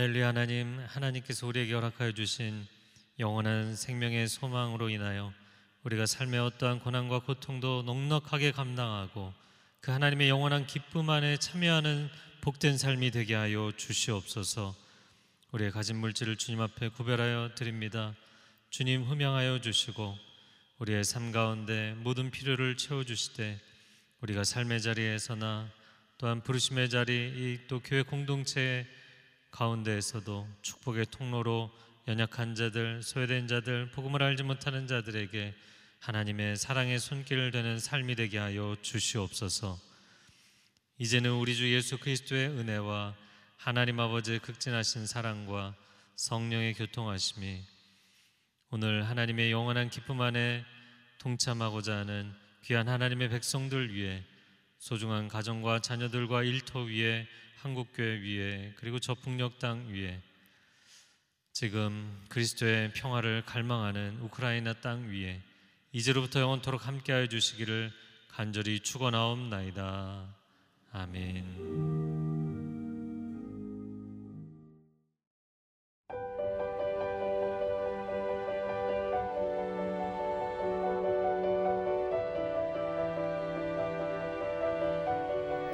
할렐루야 하나님 하나님께서 우리에게 허락하여 주신 영원한 생명의 소망으로 인하여 우리가 삶의 어떠한 고난과 고통도 넉넉하게 감당하고 그 하나님의 영원한 기쁨 안에 참여하는 복된 삶이 되게 하여 주시옵소서. 우리의 가진 물질을 주님 앞에 구별하여 드립니다. 주님 흠양하여 주시고 우리의 삶 가운데 모든 필요를 채워 주시되 우리가 삶의 자리에서나 또한 부르심의 자리 이 또 교회 공동체 가운데에서도 축복의 통로로 연약한 자들, 소외된 자들, 복음을 알지 못하는 자들에게 하나님의 사랑의 손길을 되는 삶이 되게 하여 주시옵소서. 이제는 우리 주 예수 그리스도의 은혜와 하나님 아버지의 극진하신 사랑과 성령의 교통하심이 오늘 하나님의 영원한 기쁨 안에 동참하고자 하는 귀한 하나님의 백성들 위해 소중한 가정과 자녀들과 일터 위에 한국교회 위에 그리고 저 북녘 땅 위에 지금 그리스도의 평화를 갈망하는 우크라이나 땅 위에 이제로부터 영원토록 함께하여 주시기를 간절히 축원하옵나이다. 아멘.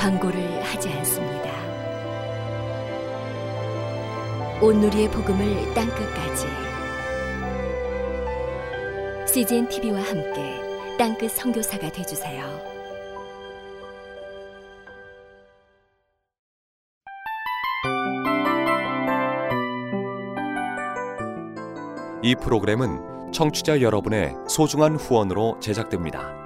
광고를 하지 않습니다. 온누리의 복음을 땅끝까지 CGN TV와 함께 땅끝 선교사가 되주세요. 이 프로그램은 청취자 여러분의 소중한 후원으로 제작됩니다.